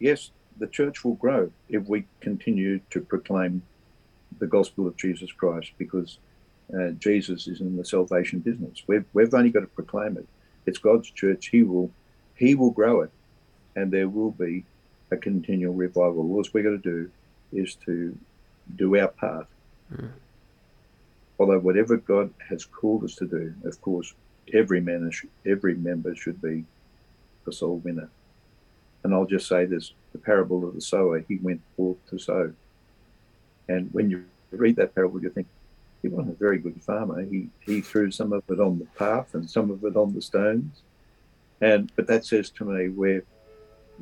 yes, the church will grow if we continue to proclaim the gospel of Jesus Christ because uh, Jesus is in the salvation business. We've, we've only got to proclaim it. It's God's church. He will He will grow it, and there will be a continual revival. All we've got to do is to do our part. Mm. Although whatever God has called us to do, of course, every man every member should be a soul winner. And I'll just say this: the parable of the sower. He went forth to sow, and when you read that parable, you think he wasn't a very good farmer. He he threw some of it on the path and some of it on the stones, and but that says to me where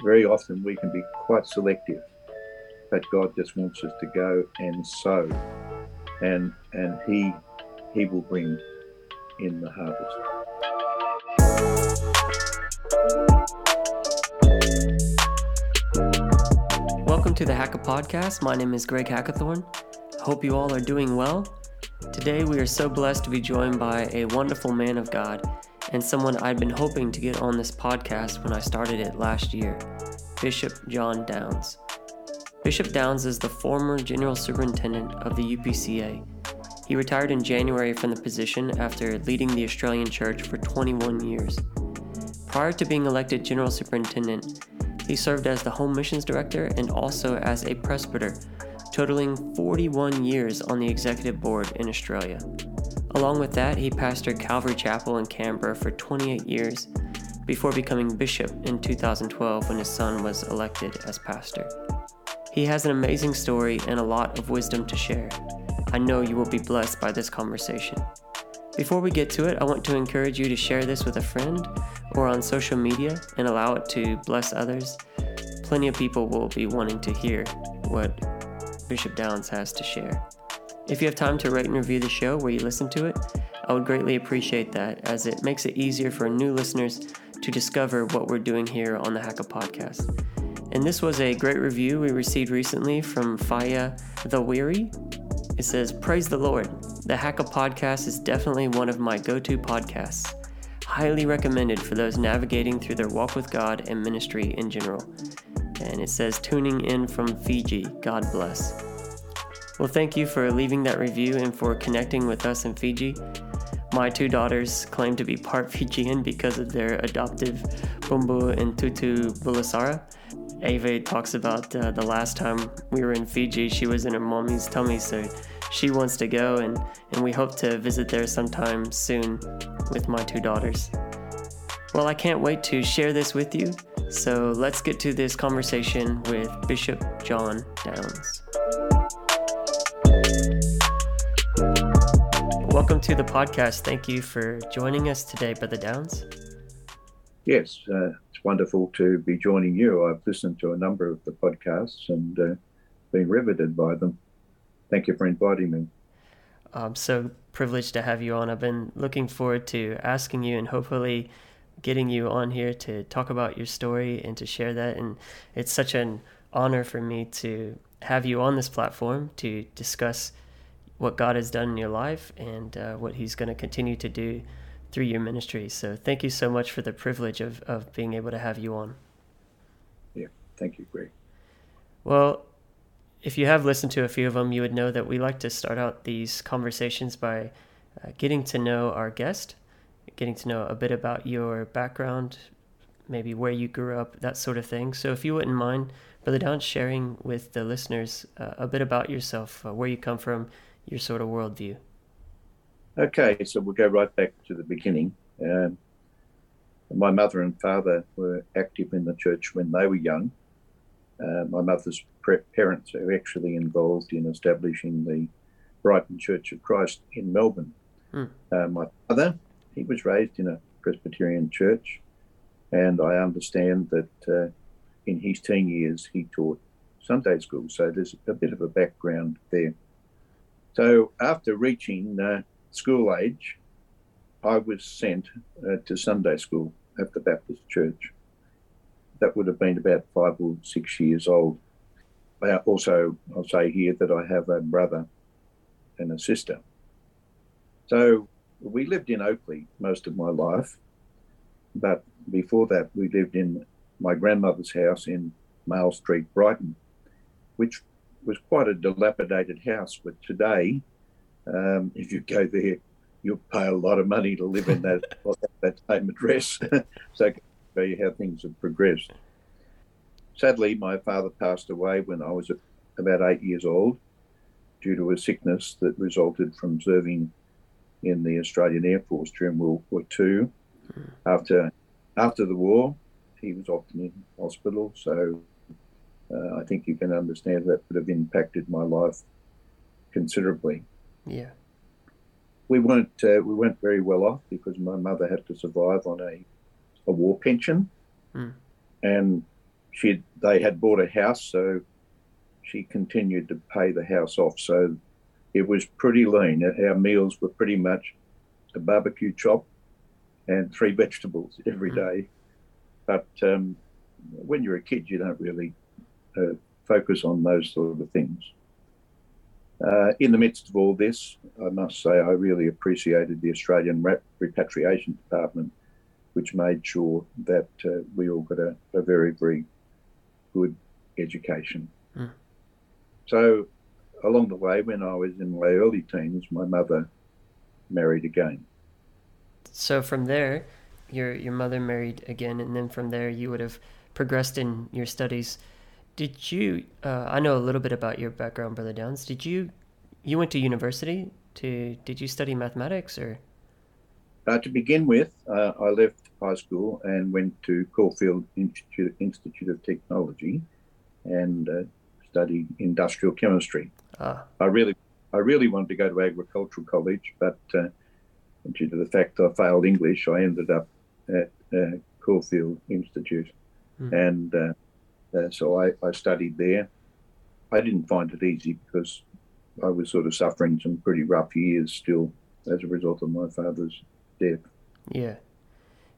very often we can be quite selective, but God just wants us to go and sow, and and He He will bring in the harvest. Welcome to the Hacka Podcast. My name is Greg Hackathorn. Hope you all are doing well. Today, we are so blessed to be joined by a wonderful man of God and someone I'd been hoping to get on this podcast when I started it last year Bishop John Downs. Bishop Downs is the former General Superintendent of the UPCA. He retired in January from the position after leading the Australian Church for 21 years. Prior to being elected General Superintendent, he served as the Home Missions Director and also as a presbyter, totaling 41 years on the executive board in Australia. Along with that, he pastored Calvary Chapel in Canberra for 28 years before becoming bishop in 2012 when his son was elected as pastor. He has an amazing story and a lot of wisdom to share. I know you will be blessed by this conversation. Before we get to it, I want to encourage you to share this with a friend or on social media and allow it to bless others. Plenty of people will be wanting to hear what Bishop Downs has to share. If you have time to rate and review the show where you listen to it, I would greatly appreciate that as it makes it easier for new listeners to discover what we're doing here on the Hacka Podcast. And this was a great review we received recently from Faya the Weary. It says, Praise the Lord. The Hacka podcast is definitely one of my go to podcasts. Highly recommended for those navigating through their walk with God and ministry in general. And it says, Tuning in from Fiji. God bless. Well, thank you for leaving that review and for connecting with us in Fiji. My two daughters claim to be part Fijian because of their adoptive Bumbu and Tutu Bulasara. Ava talks about uh, the last time we were in Fiji, she was in her mommy's tummy, so she wants to go, and, and we hope to visit there sometime soon with my two daughters. Well, I can't wait to share this with you, so let's get to this conversation with Bishop John Downs. Welcome to the podcast. Thank you for joining us today, Brother Downs. Yes, uh, it's wonderful to be joining you. I've listened to a number of the podcasts and uh, been riveted by them. Thank you for inviting me. I'm so privileged to have you on. I've been looking forward to asking you and hopefully getting you on here to talk about your story and to share that. And it's such an honor for me to have you on this platform to discuss what God has done in your life and uh, what He's going to continue to do through your ministry. So thank you so much for the privilege of, of being able to have you on. Yeah, thank you, Greg. Well, if you have listened to a few of them, you would know that we like to start out these conversations by uh, getting to know our guest, getting to know a bit about your background, maybe where you grew up, that sort of thing. So if you wouldn't mind, Brother Don, sharing with the listeners uh, a bit about yourself, uh, where you come from, your sort of worldview. Okay, so we'll go right back to the beginning. Um, my mother and father were active in the church when they were young. Uh, my mother's parents are actually involved in establishing the Brighton Church of Christ in Melbourne. Hmm. Uh, my father, he was raised in a Presbyterian church, and I understand that uh, in his teen years he taught Sunday school. So there's a bit of a background there. So after reaching uh, school age, I was sent uh, to Sunday school at the Baptist Church. That would have been about five or six years old. Also, I'll say here that I have a brother and a sister. So we lived in Oakleigh most of my life, but before that, we lived in my grandmother's house in Male Street, Brighton, which was quite a dilapidated house. But today, um, if you go there, you'll pay a lot of money to live in that that same address. so I can show you how things have progressed. Sadly, my father passed away when I was about eight years old due to a sickness that resulted from serving in the Australian Air Force during World War II. After after the war, he was often in hospital, so uh, I think you can understand that would have impacted my life considerably. Yeah, we weren't uh, we weren't very well off because my mother had to survive on a a war pension, mm. and she they had bought a house, so she continued to pay the house off. So it was pretty lean. Our meals were pretty much a barbecue chop and three vegetables every mm-hmm. day. But um, when you're a kid, you don't really uh, focus on those sort of things. Uh, in the midst of all this, I must say I really appreciated the Australian Repatriation Department, which made sure that uh, we all got a, a, very, very good education. Mm. So, along the way, when I was in my early teens, my mother married again. So from there, your your mother married again, and then from there you would have progressed in your studies. Did you? Uh, I know a little bit about your background, Brother Downs. Did you? You went to university to? Did you study mathematics or? Uh, to begin with, uh, I left high school and went to Caulfield Institute, Institute of Technology, and uh, studied industrial chemistry. Ah. I really, I really wanted to go to agricultural college, but uh, due to the fact I failed English, I ended up at uh, Caulfield Institute, mm. and uh, uh, so I, I, studied there. I didn't find it easy because I was sort of suffering some pretty rough years still as a result of my father's death. Yeah,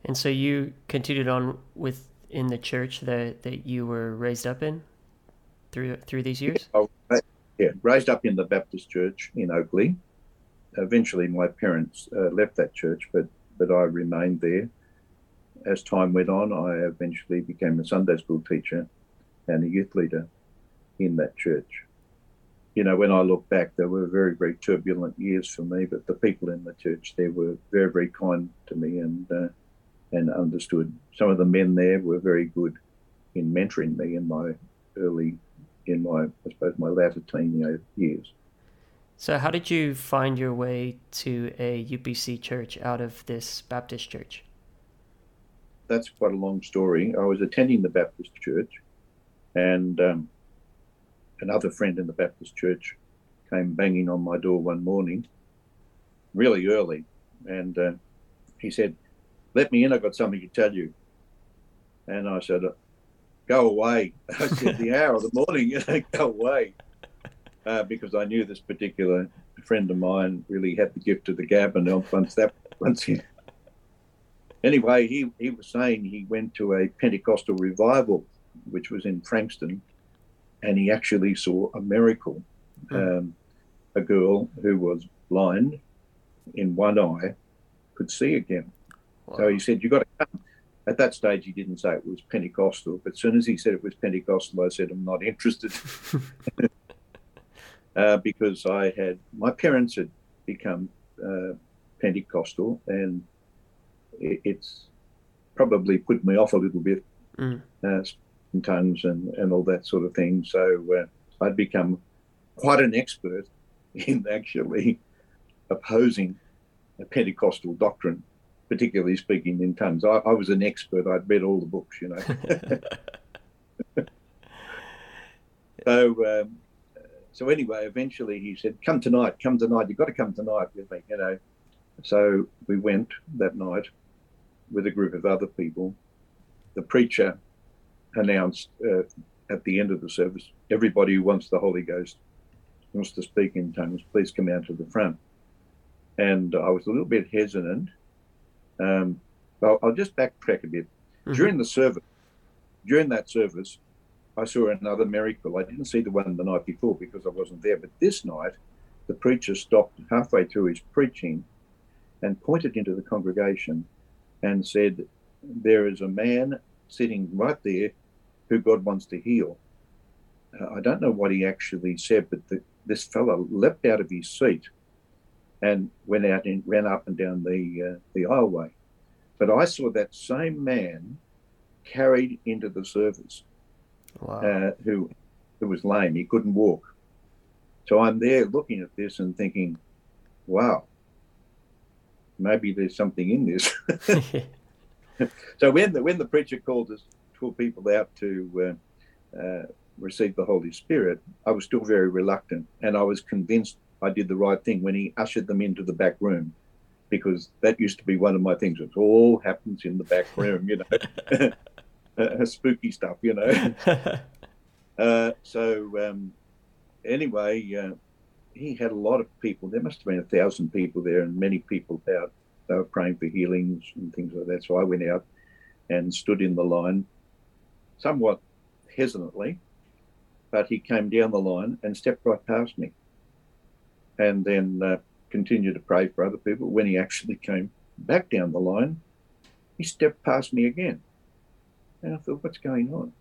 and so you continued on with in the church that that you were raised up in through through these years. Yeah, yeah raised up in the Baptist church in Oakleigh. eventually my parents uh, left that church, but but I remained there. As time went on, I eventually became a Sunday school teacher and a youth leader in that church. You know, when I look back, there were very, very turbulent years for me, but the people in the church there were very, very kind to me and uh, and understood. Some of the men there were very good in mentoring me in my early, in my, I suppose, my latter teen years. So, how did you find your way to a UPC church out of this Baptist church? That's quite a long story. I was attending the Baptist church, and um, another friend in the Baptist church came banging on my door one morning, really early, and uh, he said, "Let me in. I've got something to tell you." And I said, "Go away." I said, "The hour of the morning. Go away." uh, because I knew this particular friend of mine really had the gift of the gab, and once that once he anyway, he he was saying he went to a Pentecostal revival, which was in Frankston, and he actually saw a miracle. Mm. Um, a girl who was blind in one eye could see again. Wow. So he said, "You've got to come." At that stage, he didn't say it was Pentecostal, but as soon as he said it was Pentecostal, I said, "I'm not interested." uh, because I had my parents had become uh, Pentecostal, and it, it's probably put me off a little bit, mm. uh, in tongues and, and all that sort of thing. So uh, I'd become quite an expert in actually opposing a Pentecostal doctrine, particularly speaking in tongues. I, I was an expert. I'd read all the books, you know. so um, so anyway, eventually he said, "Come tonight, come tonight. You've got to come tonight with me." You know. So we went that night with a group of other people. The preacher announced uh, at the end of the service, "Everybody who wants the Holy Ghost wants to speak in tongues, please come out to the front." And I was a little bit hesitant. Um, I'll, I'll just backtrack a bit. Mm-hmm. During the service, during that service, I saw another miracle. I didn't see the one the night before because I wasn't there, but this night the preacher stopped halfway through his preaching and pointed into the congregation and said, There is a man sitting right there who God wants to heal. Uh, I don't know what he actually said, but the, this fellow leapt out of his seat and went out and ran up and down the uh, the aisleway. But I saw that same man carried into the service, Wow. uh, who who was lame. He couldn't walk. So I'm there looking at this and thinking, wow, maybe there's something in this. so when the when the preacher called us, called people out to uh, uh, receive the Holy Spirit, I was still very reluctant, and I was convinced I did the right thing when he ushered them into the back room, because that used to be one of my things. It all happens in the back room, you know, uh, spooky stuff, you know. Uh, so um, anyway, uh, he had a lot of people. There must have been a thousand people there, and many people out. They were praying for healings and things like that. So I went out and stood in the line, somewhat hesitantly, but he came down the line and stepped right past me, and then uh, continued to pray for other people. When he actually came back down the line, he stepped past me again, and I thought, "What's going on?"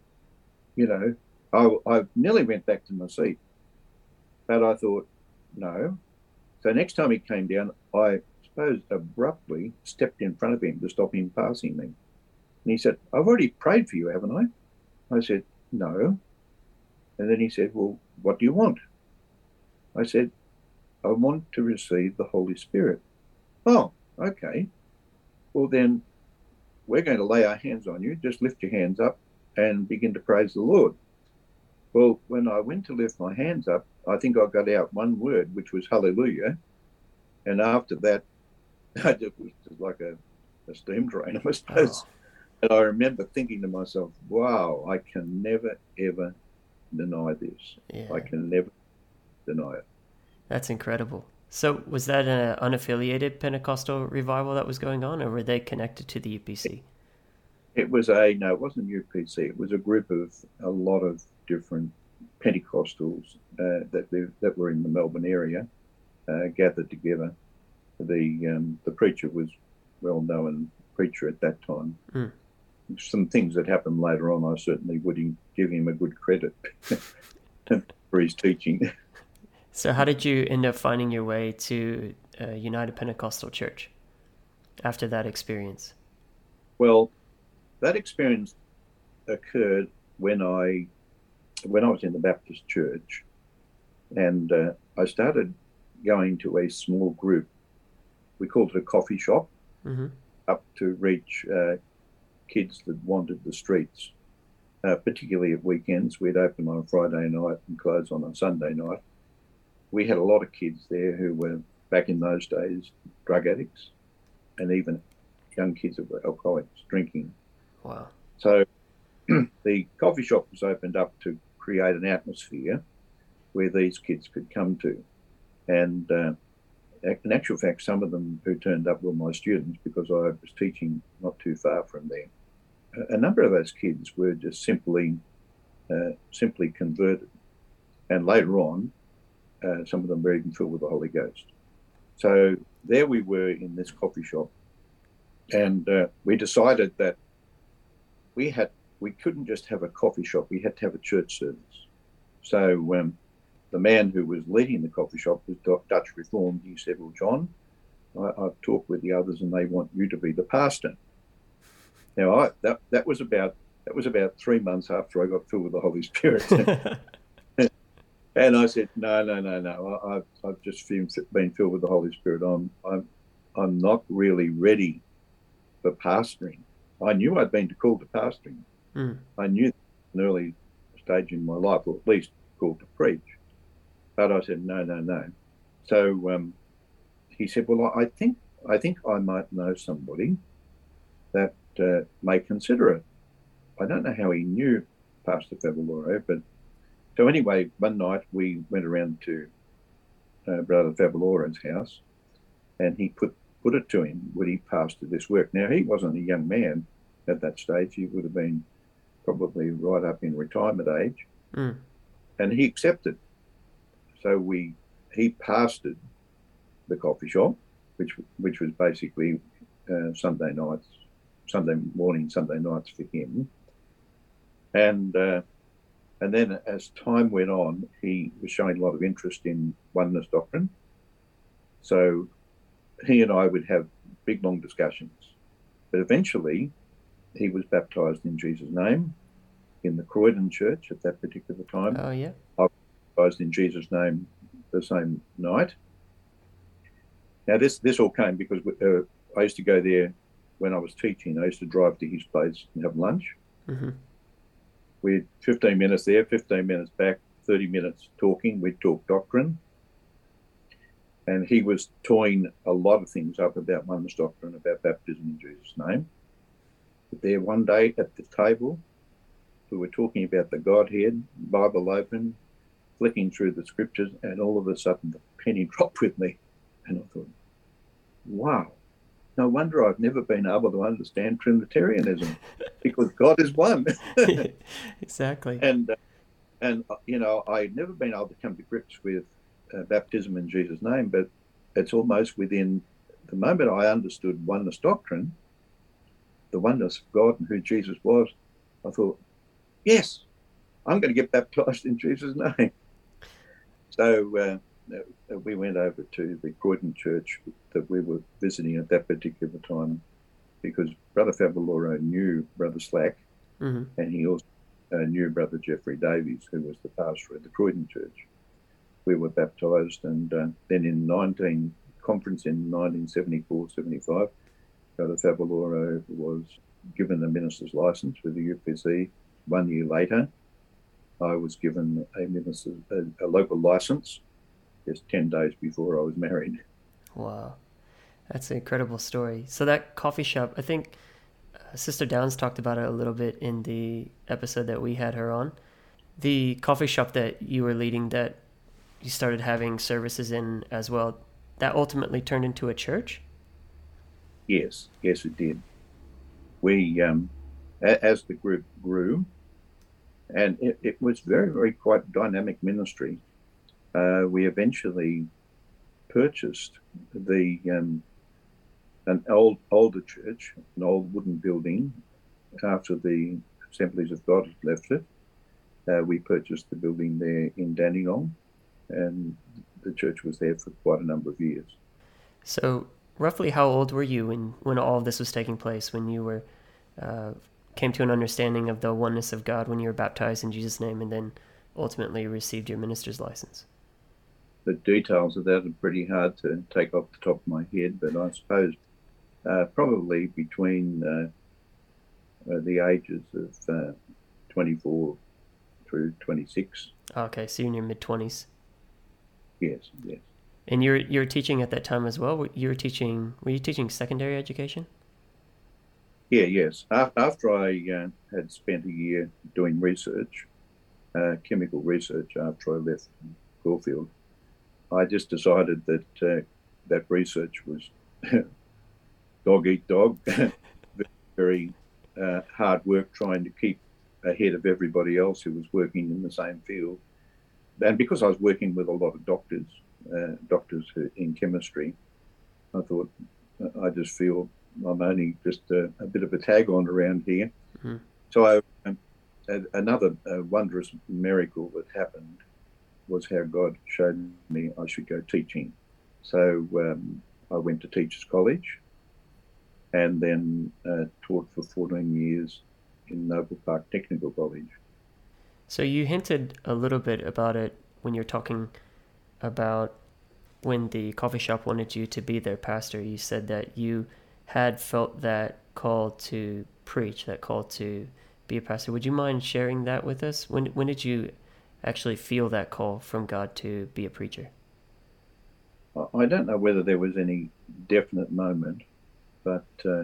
You know, I, I nearly went back to my seat, but I thought, no. So next time he came down, I suppose abruptly stepped in front of him to stop him passing me. And he said, I've already prayed for you, haven't I? I said, no. And then he said, Well, what do you want? I said, I want to receive the Holy Spirit. Oh, okay. Well, then we're going to lay our hands on you. Just lift your hands up and begin to praise the Lord. Well, when I went to lift my hands up, I think I got out one word, which was hallelujah. And after that, I just was just like a, a steam drain, I suppose. Oh, And I remember thinking to myself, wow, I can never, ever deny this. yeah. I can never deny it. That's incredible. So, was that an unaffiliated Pentecostal revival that was going on, or were they connected to the UPC? It was a, no, it wasn't UPC. It was a group of a lot of different Pentecostals uh, that, that were in the Melbourne area uh, gathered together. The, um, the preacher was well known preacher at that time. Mm. Some things that happened later on, I certainly would give him a good credit for his teaching. So, how did you end up finding your way to uh, United Pentecostal Church after that experience? Well, that experience occurred when I when I was in the Baptist church, and uh, I started going to a small group. We called it a coffee shop, hmm up to reach uh, kids that wandered the streets, uh, particularly at weekends. We'd open on a Friday night and close on a Sunday night. We had a lot of kids there who were back in those days drug addicts, and even young kids that were alcoholics drinking. Wow. So the coffee shop was opened up to create an atmosphere where these kids could come to. And uh, in actual fact, some of them who turned up were my students because I was teaching not too far from there. A- A number of those kids were just simply, uh, simply converted, and later on, uh, some of them were even filled with the Holy Ghost. So there we were in this coffee shop, and uh, we decided that we had we couldn't just have a coffee shop; we had to have a church service. So um, the man who was leading the coffee shop was Dutch Reformed. He said, "Well, John, I, I've talked with the others, and they want you to be the pastor." Now, I, that that was about that was about three months after I got filled with the Holy Spirit, and I said, "No, no, no, no. I, I've I've just been, been filled with the Holy Spirit. I'm I'm I'm not really ready for pastoring. I knew I'd been called to pastoring. Mm. I knew an early stage in my life, or at least called to preach. But I said, no, no, no. So um, he said, well, I think I think I might know somebody that uh, may consider it. I don't know how he knew Pastor Favaloro, but so anyway, one night we went around to uh, Brother Favaloro's house, and he put put it to him would he pastor this work. Now he wasn't a young man at that stage; he would have been probably right up in retirement age, Mm. and he accepted. So we he pastored the coffee shop, which which was basically uh, Sunday nights, Sunday morning, Sunday nights for him. And uh, and then as time went on, he was showing a lot of interest in oneness doctrine. So he and I would have big long discussions. But eventually, he was baptized in Jesus' name in the Croydon church at that particular time. Oh, yeah. I was baptized in Jesus' name the same night. Now, this, this all came because uh, I used to go there when I was teaching. I used to drive to his place and have lunch. Mm-hmm. We'd 15 minutes there, 15 minutes back, 30 minutes talking. We'd talk doctrine. And he was toying a lot of things up about oneness doctrine, about baptism in Jesus' name. But there one day at the table, we were talking about the Godhead, Bible open, flicking through the scriptures, and all of a sudden the penny dropped with me. And I thought, wow, no wonder I've never been able to understand Trinitarianism because God is one. exactly. And, uh, and uh, you know, I'd never been able to come to grips with uh, baptism in Jesus' name, but it's almost within the moment I understood oneness doctrine, the oneness of God and who Jesus was, I thought, yes, I'm going to get baptized in Jesus' name. So uh, uh, we went over to the Croydon church that we were visiting at that particular time because Brother Favaloro knew Brother Slack mm-hmm. and he also uh, knew Brother Jeffrey Davies, who was the pastor at the Croydon church. We were baptized, and uh, then in 19 conference in 1974-75, Brother Favaloro was given the minister's license with the UPC. One year later, I was given a minister's a, a local license just 10 days before I was married. Wow. That's an incredible story. So that coffee shop, I think uh, Sister Downs talked about it a little bit in the episode that we had her on. The coffee shop that you were leading that you started having services in as well, that ultimately turned into a church? Yes, yes, it did. We, um, as the group grew, and it, it was very, very quite dynamic ministry. Uh, we eventually purchased the um, an old older church, an old wooden building, after the Assemblies of God had left it. Uh, we purchased the building there in Dandenong, and the church was there for quite a number of years. So, roughly, how old were you when when all of this was taking place? When you were uh, came to an understanding of the oneness of God when you were baptized in Jesus' name, and then ultimately received your minister's license? The details of that are pretty hard to take off the top of my head, but I suppose uh, probably between uh, uh, the ages of uh, 24 through 26. Okay, so you're in your mid 20s. Yes, yes. And you're you're teaching at that time as well. You were teaching. Were you teaching secondary education? Yeah, yes. After I uh, had spent a year doing research, uh, chemical research, after I left Caulfield, I just decided that uh, that research was dog eat dog, very uh, hard work trying to keep ahead of everybody else who was working in the same field. And because I was working with a lot of doctors, uh, doctors in chemistry, I thought I just feel I'm only just a, a bit of a tag on around here. Mm-hmm. So I, um, another uh, wondrous miracle that happened was how God showed me I should go teaching. So um, I went to Teachers College and then uh, taught for 14 years in Noble Park Technical College. So you hinted a little bit about it when you're talking about when the coffee shop wanted you to be their pastor. You said that you had felt that call to preach, that call to be a pastor. Would you mind sharing that with us? When when did you actually feel that call from God to be a preacher? I don't know whether there was any definite moment, but uh,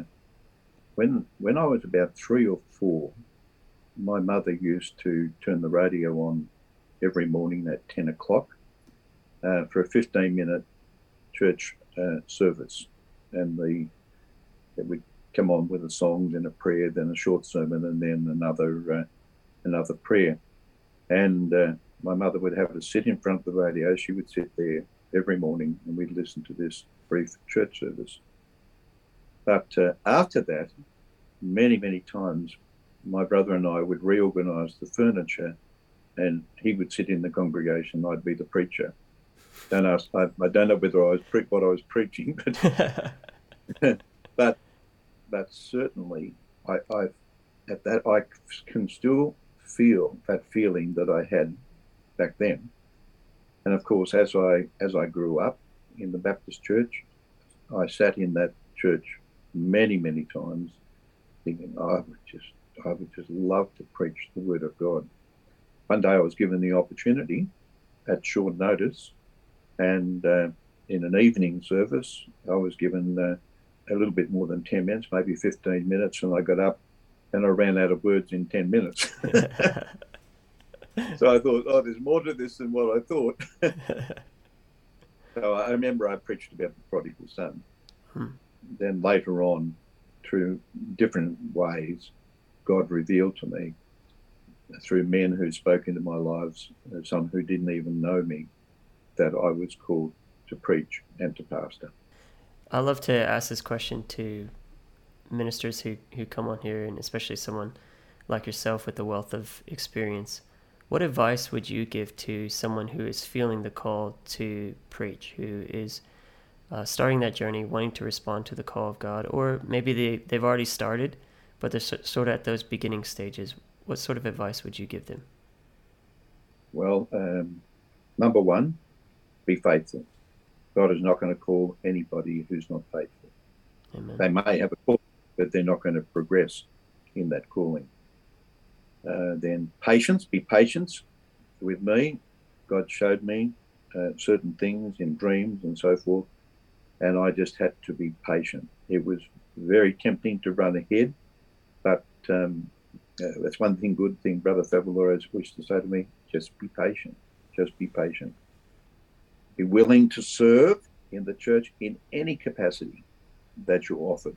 when when I was about three or four, my mother used to turn the radio on every morning at ten o'clock uh, for a fifteen minute church uh, service, and the it would come on with a song, then a prayer, then a short sermon, and then another uh, another prayer. And uh, my mother would have us sit in front of the radio. She would sit there every morning, and we'd listen to this brief church service. But uh, after that, many many times my brother and I would reorganize the furniture, and he would sit in the congregation. I'd be the preacher. Don't ask. I, I don't know whether I was pre- what I was preaching, but but but certainly I, I at that I can still feel that feeling that I had back then. And of course, as I as I grew up in the Baptist church, I sat in that church many many times, thinking, I would just I would just love to preach the word of God. One day I was given the opportunity at short notice, and uh, in an evening service, I was given uh, a little bit more than 10 minutes, maybe 15 minutes, and I got up and I ran out of words in 10 minutes. so I thought, oh, there's more to this than what I thought. so I remember I preached about the prodigal son. Hmm. Then later on, through different ways, God revealed to me through men who spoke into my lives, some who didn't even know me, that I was called to preach and to pastor. I love to ask this question to ministers who, who come on here, and especially someone like yourself with a wealth of experience. What advice would you give to someone who is feeling the call to preach, who is uh, starting that journey, wanting to respond to the call of God, or maybe they, they've already started, but they're sort of at those beginning stages? What sort of advice would you give them? Well, um, number one, be faithful. God is not going to call anybody who's not faithful. Amen. They may have a call, but they're not going to progress in that calling. Uh, then patience, be patient with me. God showed me uh, certain things in dreams and so forth, and I just had to be patient. It was very tempting to run ahead, but um, uh, that's one thing, good thing Brother Favaloro wished to say to me just be patient. Just be patient. Be willing to serve in the church in any capacity that you're offered,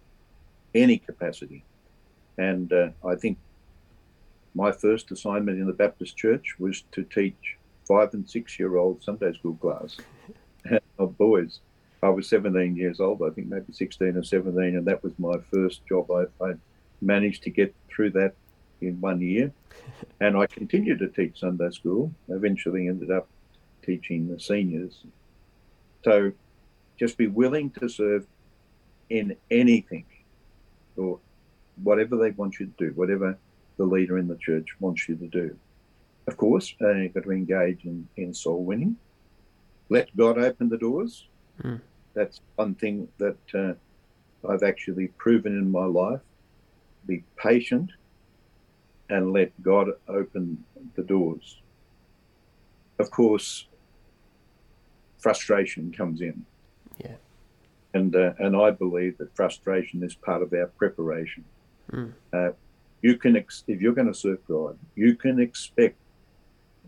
any capacity. And uh, I think my first assignment in the Baptist church was to teach five and six year old Sunday school class of boys. I was 17 years old, I think maybe 16 or 17, and that was my first job. I, I managed to get through that in one year, and I continued to teach Sunday school. Eventually, ended up teaching the seniors. So, just be willing to serve in anything, or whatever they want you to do, whatever the leader in the church wants you to do. Of course, uh, you've got to engage in, in soul winning. Let God open the doors. Mm. That's one thing that uh, I've actually proven in my life. Be patient and let God open the doors. Of course, frustration comes in. And, uh, and I believe that frustration is part of our preparation. Mm. Uh, you can ex- if you're going to serve God, you can expect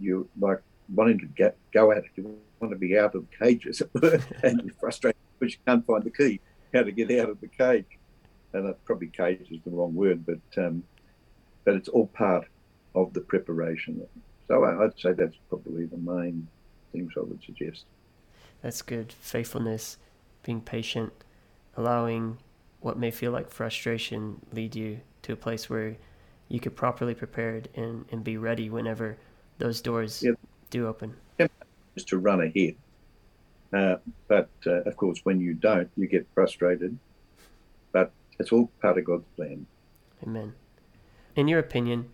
you like wanting to get go out. You want to be out of cages, and you're frustrated because you can't find the key how to get out of the cage. And that probably cage is the wrong word, but um, but it's all part of the preparation. So I'd say that's probably the main things I would suggest. That's good. Faithfulness, being patient, allowing what may feel like frustration lead you to a place where you could properly prepared and, and be ready whenever those doors yep. do open. Just to run ahead. Uh, but uh, of course, when you don't, you get frustrated. But it's all part of God's plan. Amen. In your opinion,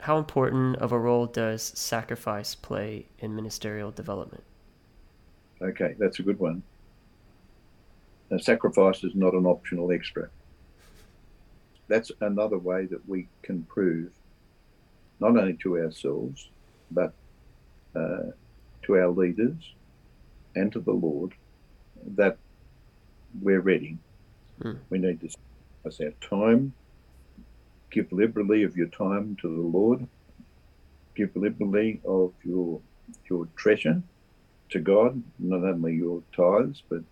how important of a role does sacrifice play in ministerial development? Okay, that's a good one. Now, sacrifice is not an optional extra that's another way that we can prove, not only to ourselves, but uh, to our leaders and to the Lord, that we're ready. Mm. We need to sacrifice our time, give liberally of your time to the Lord, give liberally of your your treasure to God, not only your tithes, but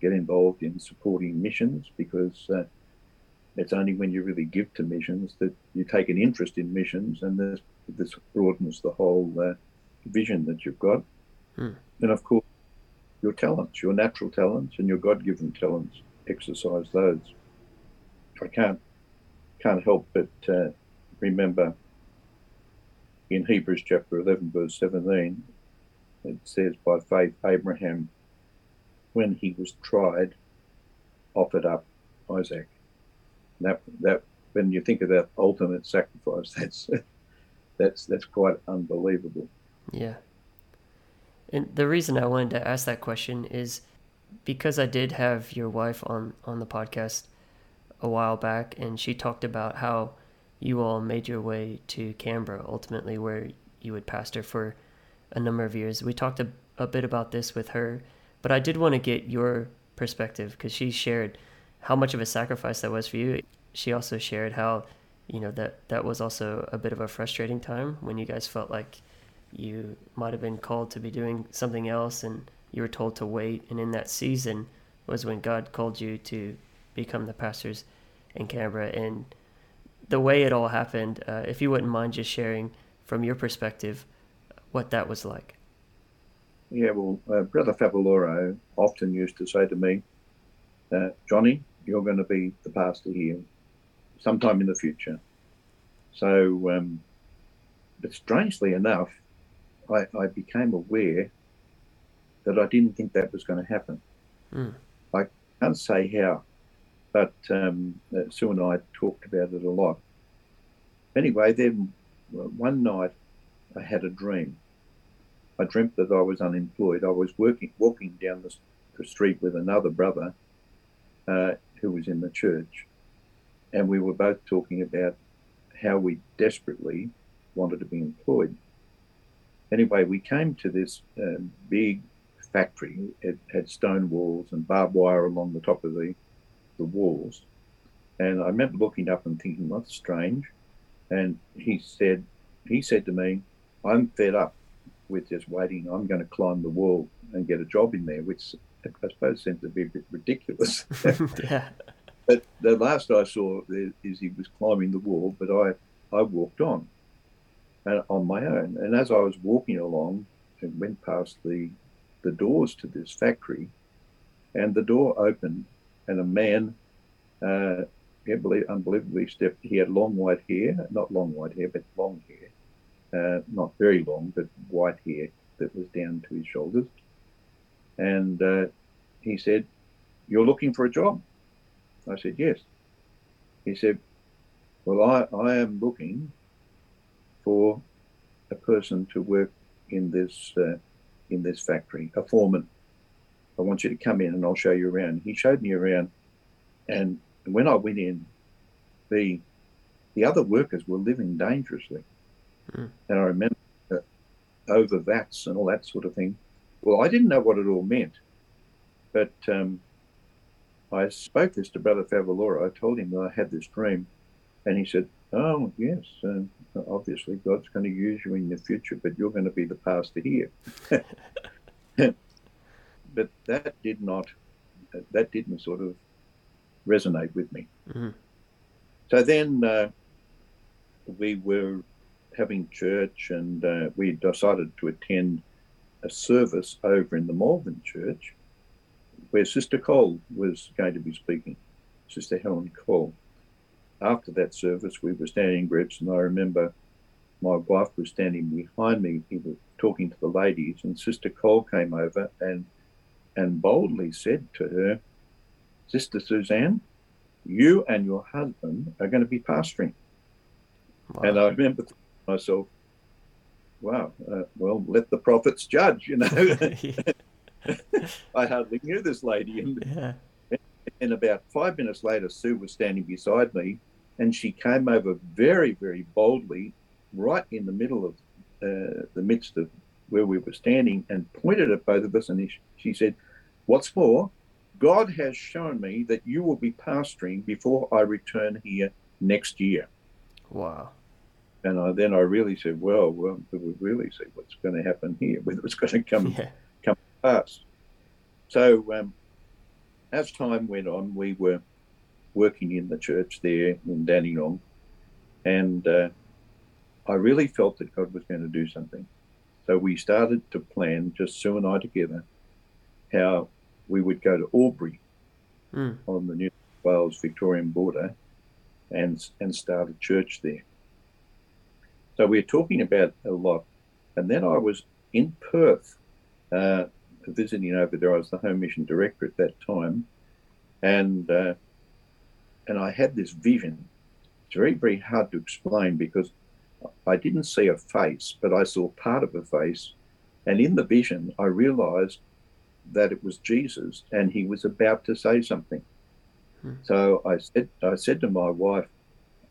get involved in supporting missions because uh, it's only when you really give to missions that you take an interest in missions, and this, this broadens the whole uh, vision that you've got. Hmm. And of course, your talents, your natural talents, and your God-given talents, exercise those. I can't can't help but uh, remember in Hebrews chapter 11, verse 17, it says, By faith, Abraham, when he was tried, offered up Isaac. That, that when you think of that ultimate sacrifice, that's that's that's quite unbelievable. Yeah. And the reason I wanted to ask that question is because I did have your wife on on the podcast a while back, and she talked about how you all made your way to Canberra ultimately, where you would pastor for a number of years. We talked a, a bit about this with her, but I did want to get your perspective because she shared how much of a sacrifice that was for you. She also shared how, you know, that that was also a bit of a frustrating time when you guys felt like you might have been called to be doing something else and you were told to wait. And in that season was when God called you to become the pastors in Canberra. And the way it all happened, uh, if you wouldn't mind just sharing from your perspective what that was like. Yeah, well, uh, Brother Favaloro often used to say to me, uh, Johnny, you're going to be the pastor here sometime in the future. So, um, but strangely enough, I, I became aware that I didn't think that was going to happen. Mm. I can't say how, but um, uh, Sue and I talked about it a lot. Anyway, then one night I had a dream. I dreamt that I was unemployed. I was working, walking down the, the street with another brother uh, who was in the church, and we were both talking about how we desperately wanted to be employed. Anyway, we came to this uh, big factory. It had stone walls and barbed wire along the top of the, the walls. And I remember looking up and thinking, that's strange. And he said, he said to me, I'm fed up with just waiting. I'm going to climb the wall and get a job in there, which I suppose seems to be a bit ridiculous. yeah. But the last I saw is he was climbing the wall, but I, I walked on, and on my own. And as I was walking along, and went past the, the doors to this factory, and the door opened, and a man, uh, unbelievably stepped. He had long white hair, not long white hair, but long hair, uh, not very long, but white hair that was down to his shoulders. And uh, he said, You're looking for a job? I said, Yes. He said, Well, I, I am looking for a person to work in this uh, in this factory, a foreman. I want you to come in and I'll show you around. He showed me around, and when I went in, the the other workers were living dangerously. Mm. And I remember over vats and all that sort of thing. Well, I didn't know what it all meant, but um, I spoke this to Brother Favaloro. I told him that I had this dream, and he said, "Oh yes, uh, obviously God's going to use you in the future, but you're going to be the pastor here." but that did not, that didn't sort of resonate with me. Mm-hmm. So then uh, we were having church, and uh, we decided to attend a service over in the Malvern Church where Sister Cole was going to be speaking, Sister Helen Cole. After that service, we were standing in groups, and I remember my wife was standing behind me. He was talking to the ladies, and Sister Cole came over and and boldly said to her, Sister Suzanne, you and your husband are going to be pastoring. Wow. And I remember myself, wow, uh, well, let the prophets judge, you know. I hardly knew this lady. And, yeah. and about five minutes later, Sue was standing beside me and she came over very, very boldly, right in the middle of uh, the midst of where we were standing, and pointed at both of us. And she said, What's more, God has shown me that you will be pastoring before I return here next year. Wow. And I, then I really said, well, well, we really see what's going to happen here, whether it's going to come yeah. come past. So um, as time went on, we were working in the church there in Dandenong, and uh, I really felt that God was going to do something. So we started to plan, just Sue and I together, how we would go to Albury mm. on the New Wales Victorian border and and start a church there. So we are talking about a lot. And then I was in Perth uh, visiting over there. I was the home mission director at that time. And, uh, and I had this vision. It's very, very hard to explain because I didn't see a face, but I saw part of a face. And in the vision, I realized that it was Jesus and he was about to say something. Hmm. So I said, I said to my wife,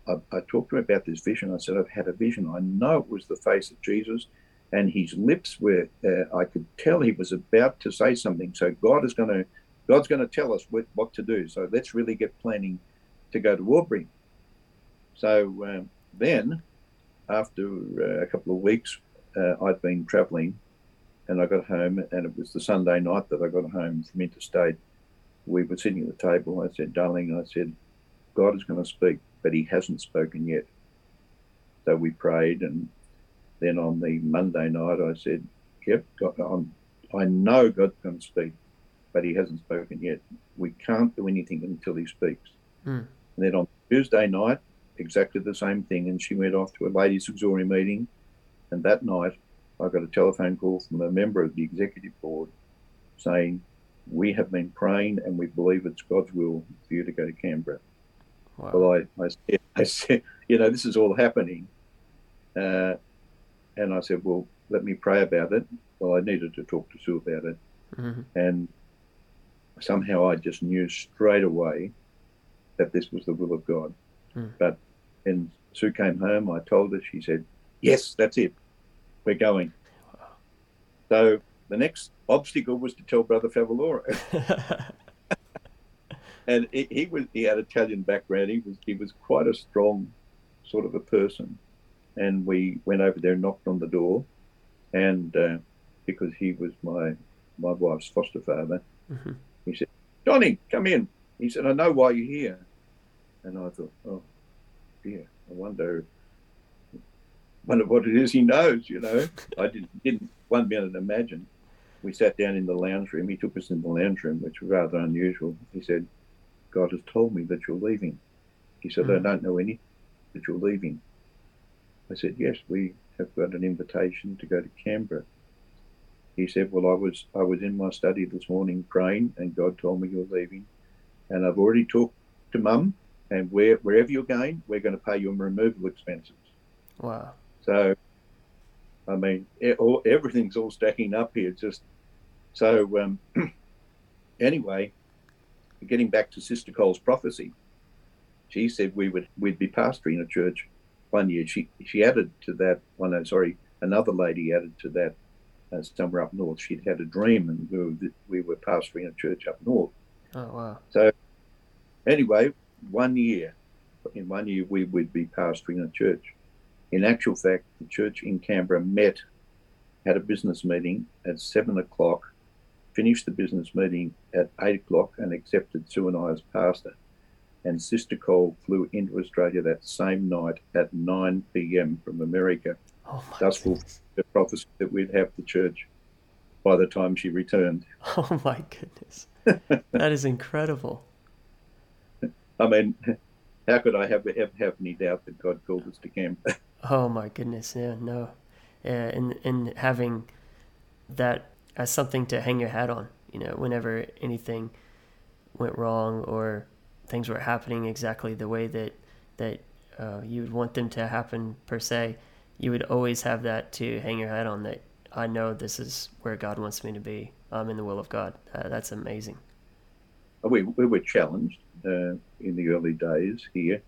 I, I, talked to him about this vision. I said, I've had a vision. I know it was the face of Jesus and his lips were, uh, I could tell he was about to say something. So God is going to, God's going to tell us what, what to do. So let's really get planning to go to Albury. So um, then after uh, a couple of weeks, uh, I'd been travelling and I got home, and it was the Sunday night that I got home from interstate. We were sitting at the table. I said, Darling, I said, God is going to speak, but he hasn't spoken yet. So we prayed, and then on the Monday night, I said, Yep, God, I'm, I know God's going to speak, but he hasn't spoken yet. We can't do anything until he speaks. Mm. And then on Tuesday night, exactly the same thing. And she went off to a ladies' auxiliary meeting. And that night, I got a telephone call from a member of the executive board saying, We have been praying and we believe it's God's will for you to go to Canberra. Wow. Well, I, I, said, I said, You know, this is all happening. Uh, and I said, Well, let me pray about it. Well, I needed to talk to Sue about it. Mm-hmm. And somehow I just knew straight away that this was the will of God. Mm. But when Sue came home. I told her. She said, "Yes, that's it. We're going." So the next obstacle was to tell Brother Favaloro. and he, he, was he had Italian background. He was he was quite a strong sort of a person. And we went over there, and knocked on the door, and uh, because he was my my wife's foster father, mm-hmm. he said, "Johnny, come in." He said, "I know why you're here." And I thought, oh, dear, I wonder, wonder what it is he knows, you know. I didn't, didn't one minute imagine. We sat down in the lounge room. He took us in the lounge room, which was rather unusual. He said, God has told me that you're leaving. He said, mm. I don't know any that you're leaving. I said, yes, we have got an invitation to go to Canberra. He said, well, I was I was in my study this morning praying, and God told me you're leaving, and I've already talked to Mum, and where, wherever you're going, we're going to pay your removal expenses. Wow. So, I mean, it, all, everything's all stacking up here. Just so. Um, anyway, getting back to Sister Cole's prophecy, she said we would we'd be pastoring a church one year. She she added to that one. Oh, sorry, another lady added to that uh, somewhere up north. She'd had a dream, and we were, we were pastoring a church up north. Oh wow! So anyway, one year, in one year, we would be pastoring a church. In actual fact, the church in Canberra met, had a business meeting at seven o'clock, finished the business meeting at eight o'clock, and accepted Sue and I as pastor. And Sister Cole flew into Australia that same night at 9 p.m. from America. Oh thus fulfilled the prophecy that we'd have the church by the time she returned. Oh my goodness. that is incredible. I mean, how could I have, have, have any doubt that God called us to camp? oh my goodness, yeah, no, yeah, and and having that as something to hang your hat on, you know, whenever anything went wrong or things were happening exactly the way that that uh, you would want them to happen per se, you would always have that to hang your hat on. That I know this is where God wants me to be. I'm in the will of God. Uh, that's amazing. We we were challenged uh, in the early days here.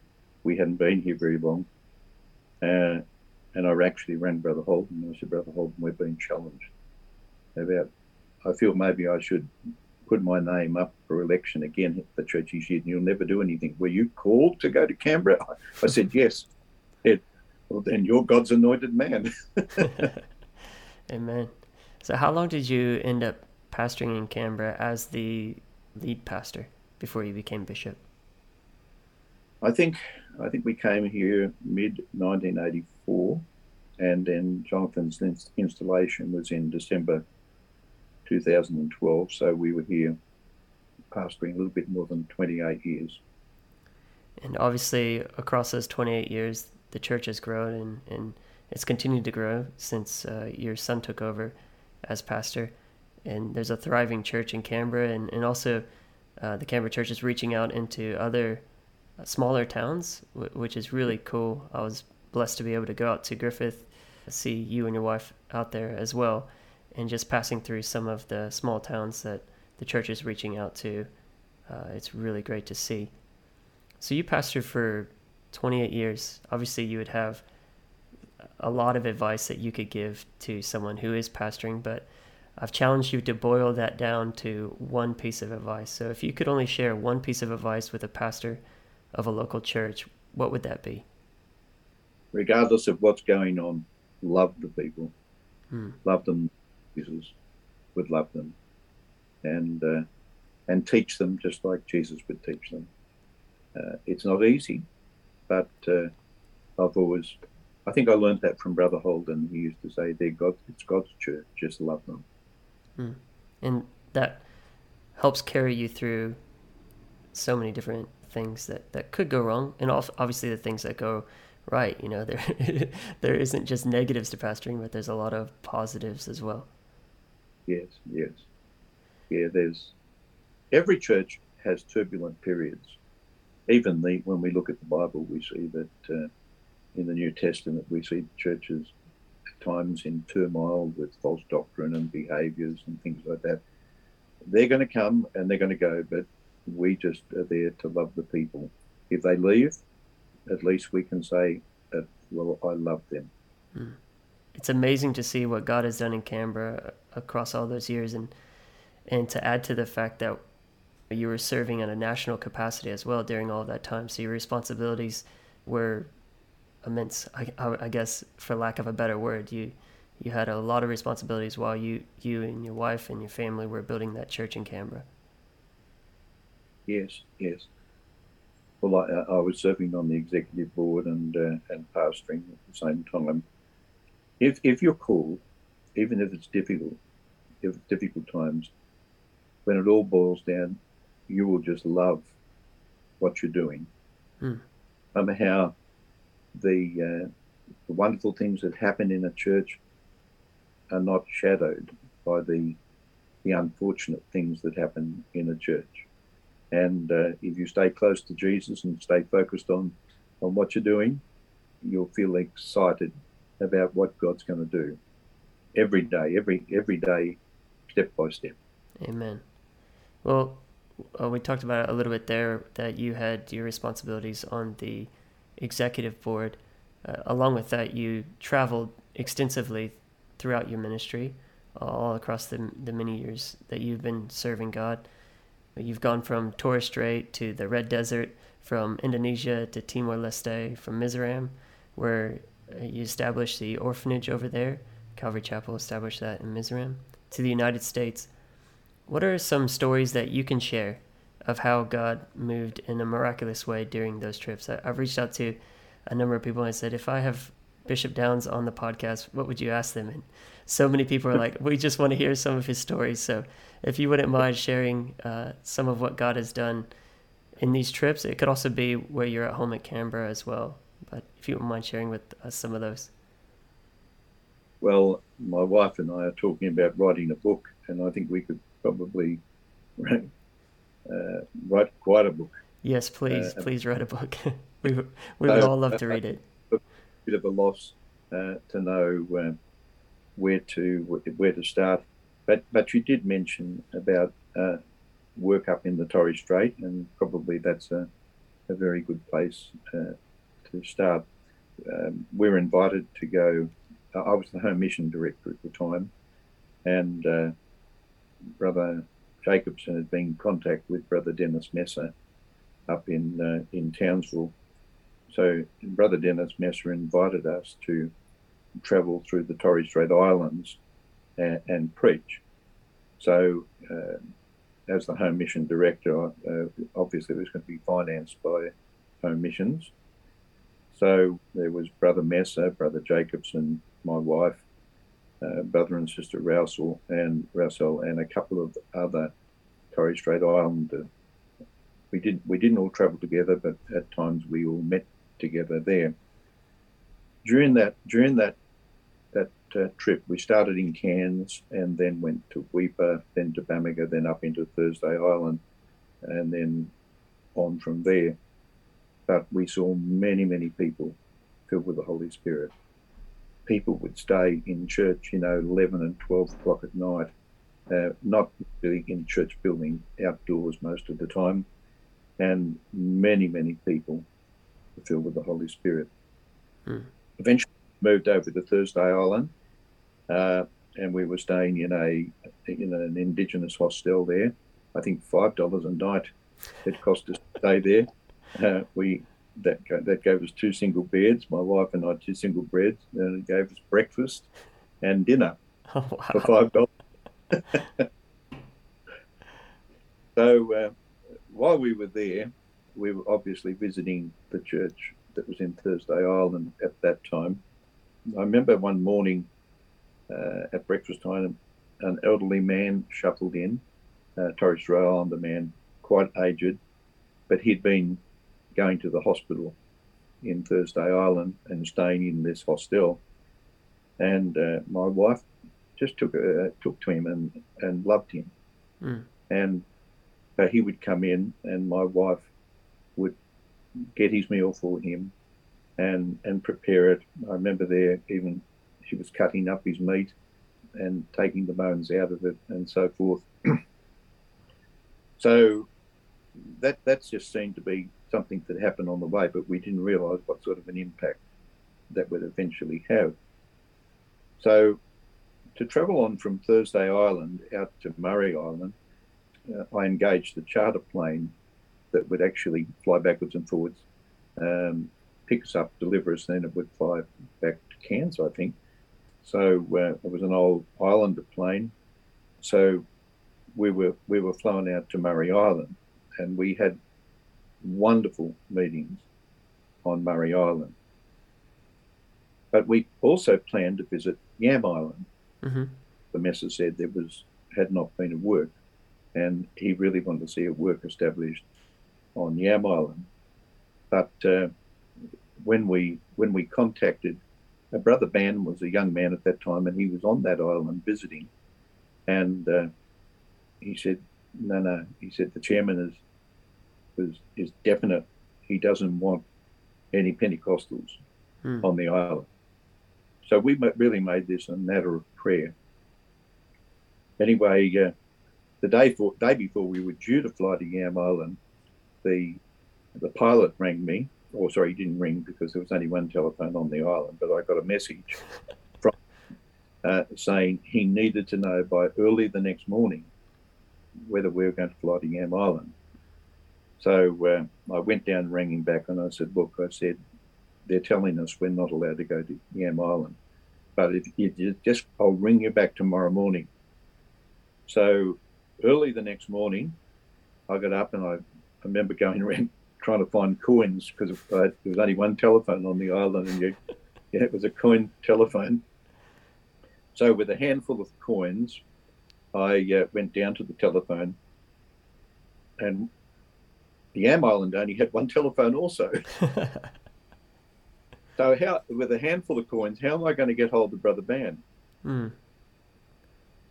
We hadn't been here very long. Uh, and I actually rang Brother Holden. I said, Brother Holden, we've been challenged about. I feel maybe I should put my name up for election again at the church. He said, You'll never do anything. Were you called to go to Canberra? I said, Yes. It, well, then you're God's anointed man. Amen. So, how long did you end up pastoring in Canberra as the lead pastor? before you became bishop? I think I think we came here mid 1984, and then Jonathan's installation was in December 2012. So we were here pastoring a little bit more than 28 years. And obviously, across those 28 years, the church has grown and, and it's continued to grow since uh, your son took over as pastor. And there's a thriving church in Canberra, and, and also uh, the Canberra church is reaching out into other uh, smaller towns, w- which is really cool. I was blessed to be able to go out to Griffith, see you and your wife out there as well, and just passing through some of the small towns that the church is reaching out to. Uh, it's really great to see. So you pastored for 28 years. Obviously, you would have a lot of advice that you could give to someone who is pastoring, but I've challenged you to boil that down to one piece of advice. So if you could only share one piece of advice with a pastor of a local church, what would that be? Regardless of what's going on, love the people. Hmm. Love them. Jesus would love them. And uh, and teach them just like Jesus would teach them. Uh, it's not easy, but uh, I've always, I think I learned that from Brother Holden. He used to say, "They're God, it's God's church. Just love them." Mm. And that helps carry you through so many different things that, that could go wrong, and obviously the things that go right. You know, there there isn't just negatives to pastoring, but there's a lot of positives as well. Yes, yes, yeah. There's every church has turbulent periods. Even the when we look at the Bible, we see that uh, in the New Testament we see churches times in turmoil with false doctrine and behaviors and things like that. They're going to come and they're going to go, but we just are there to love the people. If they leave, at least we can say, well, I love them. Hmm. It's amazing to see what God has done in Canberra across all those years, and and to add to the fact that you were serving at a national capacity as well during all that time. So your responsibilities were immense. I, I, guess, for lack of a better word, you you had a lot of responsibilities while you you and your wife and your family were building that church in Canberra. Yes, yes. Well, I, I was serving on the executive board and uh, and pastoring at the same time. If if you're called, even if it's difficult, if it's difficult times, when it all boils down, you will just love what you're doing. Hmm. No matter how the, uh, the wonderful things that happen in a church are not shadowed by the the unfortunate things that happen in a church. And uh, if you stay close to Jesus and stay focused on on what you're doing, you'll feel excited about what God's going to do every day, every every day, step by step. Amen. Well, uh, we talked about a little bit there that you had your responsibilities on the executive board. Uh, along with that, you traveled extensively throughout your ministry, uh, all across the, the many years that you've been serving God. You've gone from Torres Strait to the Red Desert, from Indonesia to Timor Leste, from Mizoram, where you established the orphanage over there. Calvary Chapel established that in Mizoram, to the United States. What are some stories that you can share of how God moved in a miraculous way during those trips. I, have reached out to a number of people and I said, if I have Bishop Downs on the podcast, what would you ask them? And so many people are like, we just want to hear some of his stories. So if you wouldn't mind sharing uh, some of what God has done in these trips, it could also be where you're at home at Canberra as well. But if you wouldn't mind sharing with us some of those. Well, my wife and I are talking about writing a book, and I think we could probably uh, write quite a book. Yes, please, uh, please write a book. we we would all love to read it. A bit of a loss uh, to know uh, where to where to start, but but you did mention about uh, work up in the Torres Strait, and probably that's a a very good place uh, to start. Um, we were invited to go. I was the home mission director at the time, and brother Jacobson had been in contact with Brother Dennis Messer up in uh, in Townsville. So Brother Dennis Messer invited us to travel through the Torres Strait Islands and, and preach. So uh, as the Home Mission Director, uh, obviously it was going to be financed by Home Missions. So there was Brother Messer, Brother Jacobson, my wife, uh, brother and sister Rousel and Rousel and a couple of other Torres Strait Islander. We did we didn't all travel together, but at times we all met together there. during that during that that uh, trip, we started in Cairns and then went to Weipa, then to Bamaga, then up into Thursday Island, and then on from there. But we saw many, many people filled with the Holy Spirit. People would stay in church, you know, 11 and 12 o'clock at night, uh, not really in church building, outdoors most of the time. And many, many people were filled with the Holy Spirit. Hmm. Eventually moved over to Thursday Island, uh, and we were staying in a in an Indigenous hostel there. I think five dollars a night it cost us to stay there. Uh, we that that gave us two single beds. My wife and I two single beds, and it gave us breakfast and dinner Oh, for five dollars. so uh, while we were there, we were obviously visiting the church that was in Thursday Island at that time. I remember one morning uh, at breakfast time, an elderly man shuffled in, uh, Torres Strait Islander man, quite aged, but he'd been going to the hospital in Thursday Island and staying in this hostel. And uh, my wife just took uh, took to him and, and loved him. Mm. And so he would come in, and my wife would get his meal for him and and prepare it. I remember there even she was cutting up his meat and taking the bones out of it and so forth. so that that's just seemed to be something that happened on the way, but we didn't realise what sort of an impact that would eventually have. So to travel on from Thursday Island out to Murray Island, uh, I engaged the charter plane that would actually fly backwards and forwards, um, pick us up, deliver us, then it would fly back to Cairns, I think. So uh, it was an old Islander plane. So we were we were flown out to Murray Island, and we had wonderful meetings on Murray Island. But we also planned to visit Yam Island Mm-hmm. the messer said there was had not been a work, and he really wanted to see a work established on Yam Island. But uh, when we when we contacted, uh, brother Ban was a young man at that time, and he was on that island visiting, and uh, he said, "No, no," he said, "the chairman is is is definite. He doesn't want any Pentecostals Hmm. on the island." So we really made this a matter of prayer. Anyway, uh, the day for day before we were due to fly to Yam Island, the the pilot rang me. Or sorry, he didn't ring because there was only one telephone on the island. But I got a message from uh, saying he needed to know by early the next morning whether we were going to fly to Yam Island. So uh, I went down him back, and I said, "Look," I said, "they're telling us we're not allowed to go to Yam Island, but if you just, I'll ring you back tomorrow morning." So early the next morning, I got up and I, I remember going around trying to find coins because uh, there was only one telephone on the island, and you, yeah, it was a coin telephone. So with a handful of coins, I uh, went down to the telephone, and the Yam Island only had one telephone also. So how, with a handful of coins, how am I going to get hold of Brother Ban? Hmm.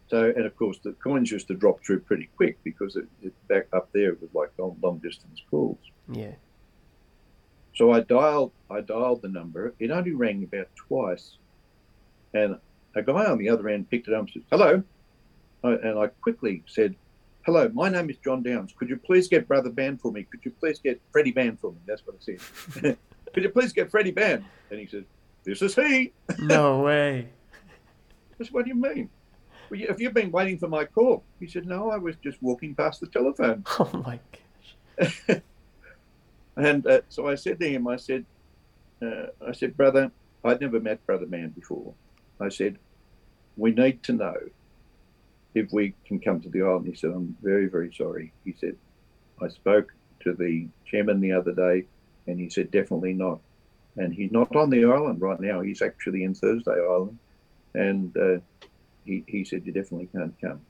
So, and of course, the coins used to drop through pretty quick because it, it back up there it was like long, long distance calls. Yeah. So I dialed, I dialed the number. It only rang about twice, and a guy on the other end picked it up and said, "Hello," I, and I quickly said, "Hello, my name is John Downs. Could you please get Brother Ban for me? Could you please get Freddie Ban for me?" That's what I said. Could you please get Freddie Ban? And he said, "This is he." No way. I said, "What do you mean?" Well, you- have you been waiting for my call? He said, "No, I was just walking past the telephone." Oh my gosh. And uh, so I said to him, I said, uh, I said, brother, I'd never met Brother Ban before. I said, we need to know if we can come to the island. He said, I'm very, very sorry. He said, I spoke to the chairman the other day, and he said, definitely not. And he's not on the island right now. He's actually in Thursday Island. And uh, he, he said, you definitely can't come.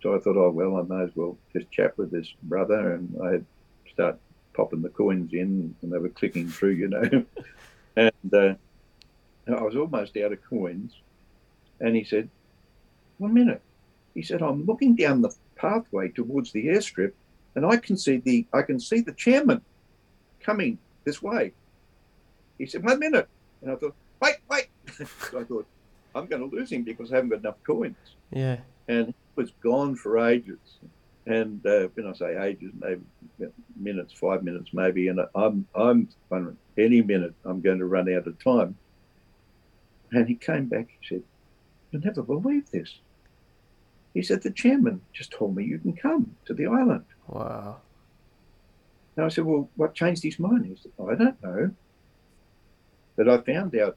So I thought, oh, well, I may as well just chat with this brother. And I start popping the coins in and they were clicking through, you know. and uh, I was almost out of coins. And he said, One minute. He said, I'm looking down the pathway towards the airstrip and I can see the I can see the chairman coming this way. He said, One minute. And I thought, wait, wait. so I thought, I'm going to lose him because I haven't got enough coins. Yeah. And he was gone for ages. And uh, when I say ages, maybe minutes, five minutes, maybe. And I'm, I'm wondering, any minute I'm going to run out of time. And he came back. He said, "You'll never believe this." He said, "The chairman just told me you can come to the island." Wow. And I said, "Well, what changed his mind?" He said, "I don't know." But I found out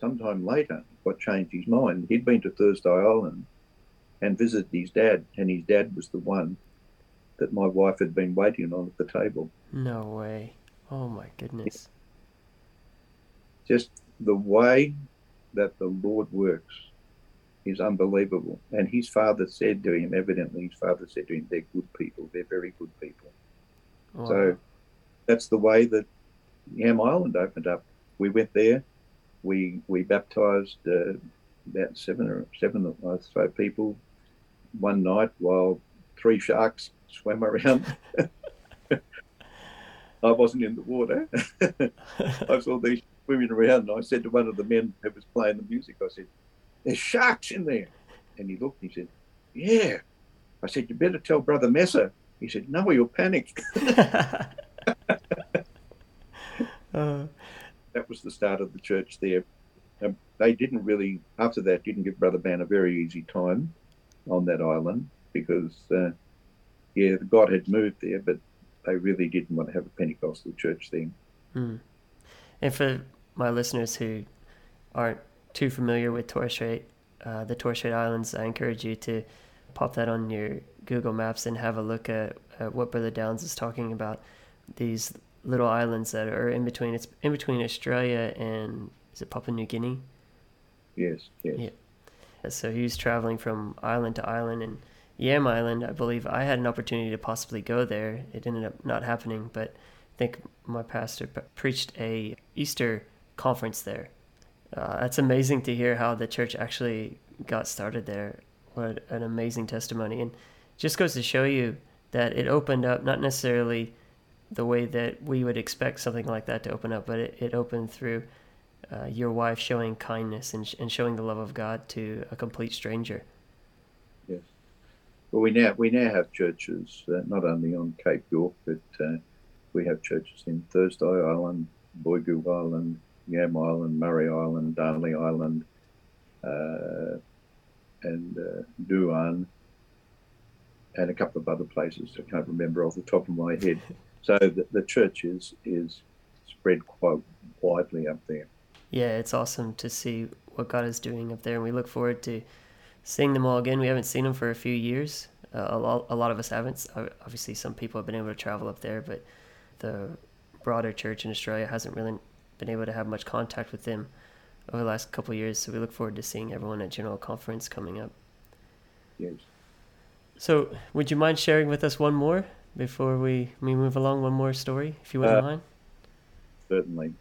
sometime later what changed his mind. He'd been to Thursday Island and visited his dad, and his dad was the one that my wife had been waiting on at the table. No way. Oh my goodness. Just the way that the Lord works is unbelievable. And his father said to him, evidently, his father said to him, they're good people, they're very good people. Wow. So that's the way that Yam Island opened up. We went there, we we baptized uh, about seven or seven or so people one night while three sharks swam around. I wasn't in the water. I saw these swimming around, and I said to one of the men who was playing the music, I said, "There's sharks in there." And he looked. and He said, "Yeah." I said, "You better tell Brother Messer." He said, "No, you'll panic." uh, that was the start of the church there. Um, they didn't really, after that, didn't give Brother Ban a very easy time on that island because, uh, yeah, God had moved there, but they really didn't want to have a Pentecostal church then. hmm. And for my listeners who aren't too familiar with Torres Strait, uh, the Torres Strait Islands, I encourage you to pop that on your Google Maps and have a look at, at what Brother Downs is talking about. These little islands that are in between. It's in between Australia and is it Papua New Guinea? Yes, yes. Yeah. So he was traveling from island to island, and Yam Island, I believe I had an opportunity to possibly go there. It ended up not happening, but I think my pastor preached a Easter conference there. Uh, it's amazing to hear how the church actually got started there. What an amazing testimony, and just goes to show you that it opened up not necessarily the way that we would expect something like that to open up, but it, it opened through uh, your wife showing kindness and, sh- and showing the love of God to a complete stranger. Yes. Well, we now we now have churches uh, not only on Cape York, but uh, we have churches in Thursday Island, Boigu Island, Yam Island, Murray Island, Darnley Island, uh, and uh, Dauan, and a couple of other places I can't remember off the top of my head. So the, the church is is spread quite widely up there. Yeah, it's awesome to see what God is doing up there, and we look forward to seeing them all again. We haven't seen them for a few years. Uh, a, lot, a lot of us haven't. Obviously, some people have been able to travel up there, but the broader church in Australia hasn't really been able to have much contact with them over the last couple of years. So we look forward to seeing everyone at General Conference coming up. Yes. So, would you mind sharing with us one more before we, we move along? One more story, if you wouldn't Uh, mind. Certainly.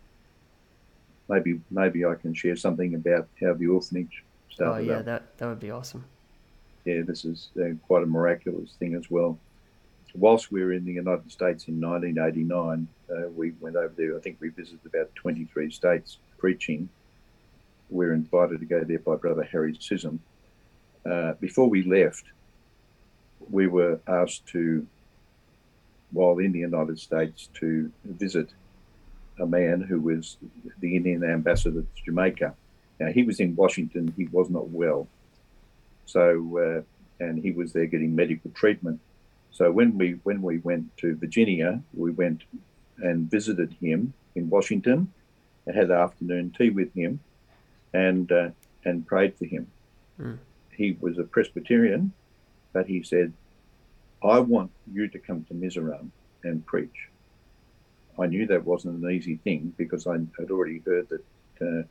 Maybe maybe I can share something about how the orphanage started. Oh yeah, up. that that would be awesome. yeah, this is uh, quite a miraculous thing as well. Whilst we were in the United States in 1989, uh, we went over there. I think we visited about 23 states preaching. We were invited to go there by Brother Harry Sissom. Uh, before we left, we were asked to, while in the United States, to visit a man who was the Indian ambassador to Jamaica. Now, he was in Washington, he was not well. So, uh, and he was there getting medical treatment. So when we when we went to Virginia, we went and visited him in Washington, and had afternoon tea with him, and uh, and prayed for him. Mm. He was a Presbyterian, but he said, "I want you to come to Mizoram and preach." I knew that wasn't an easy thing because I had already heard that uh,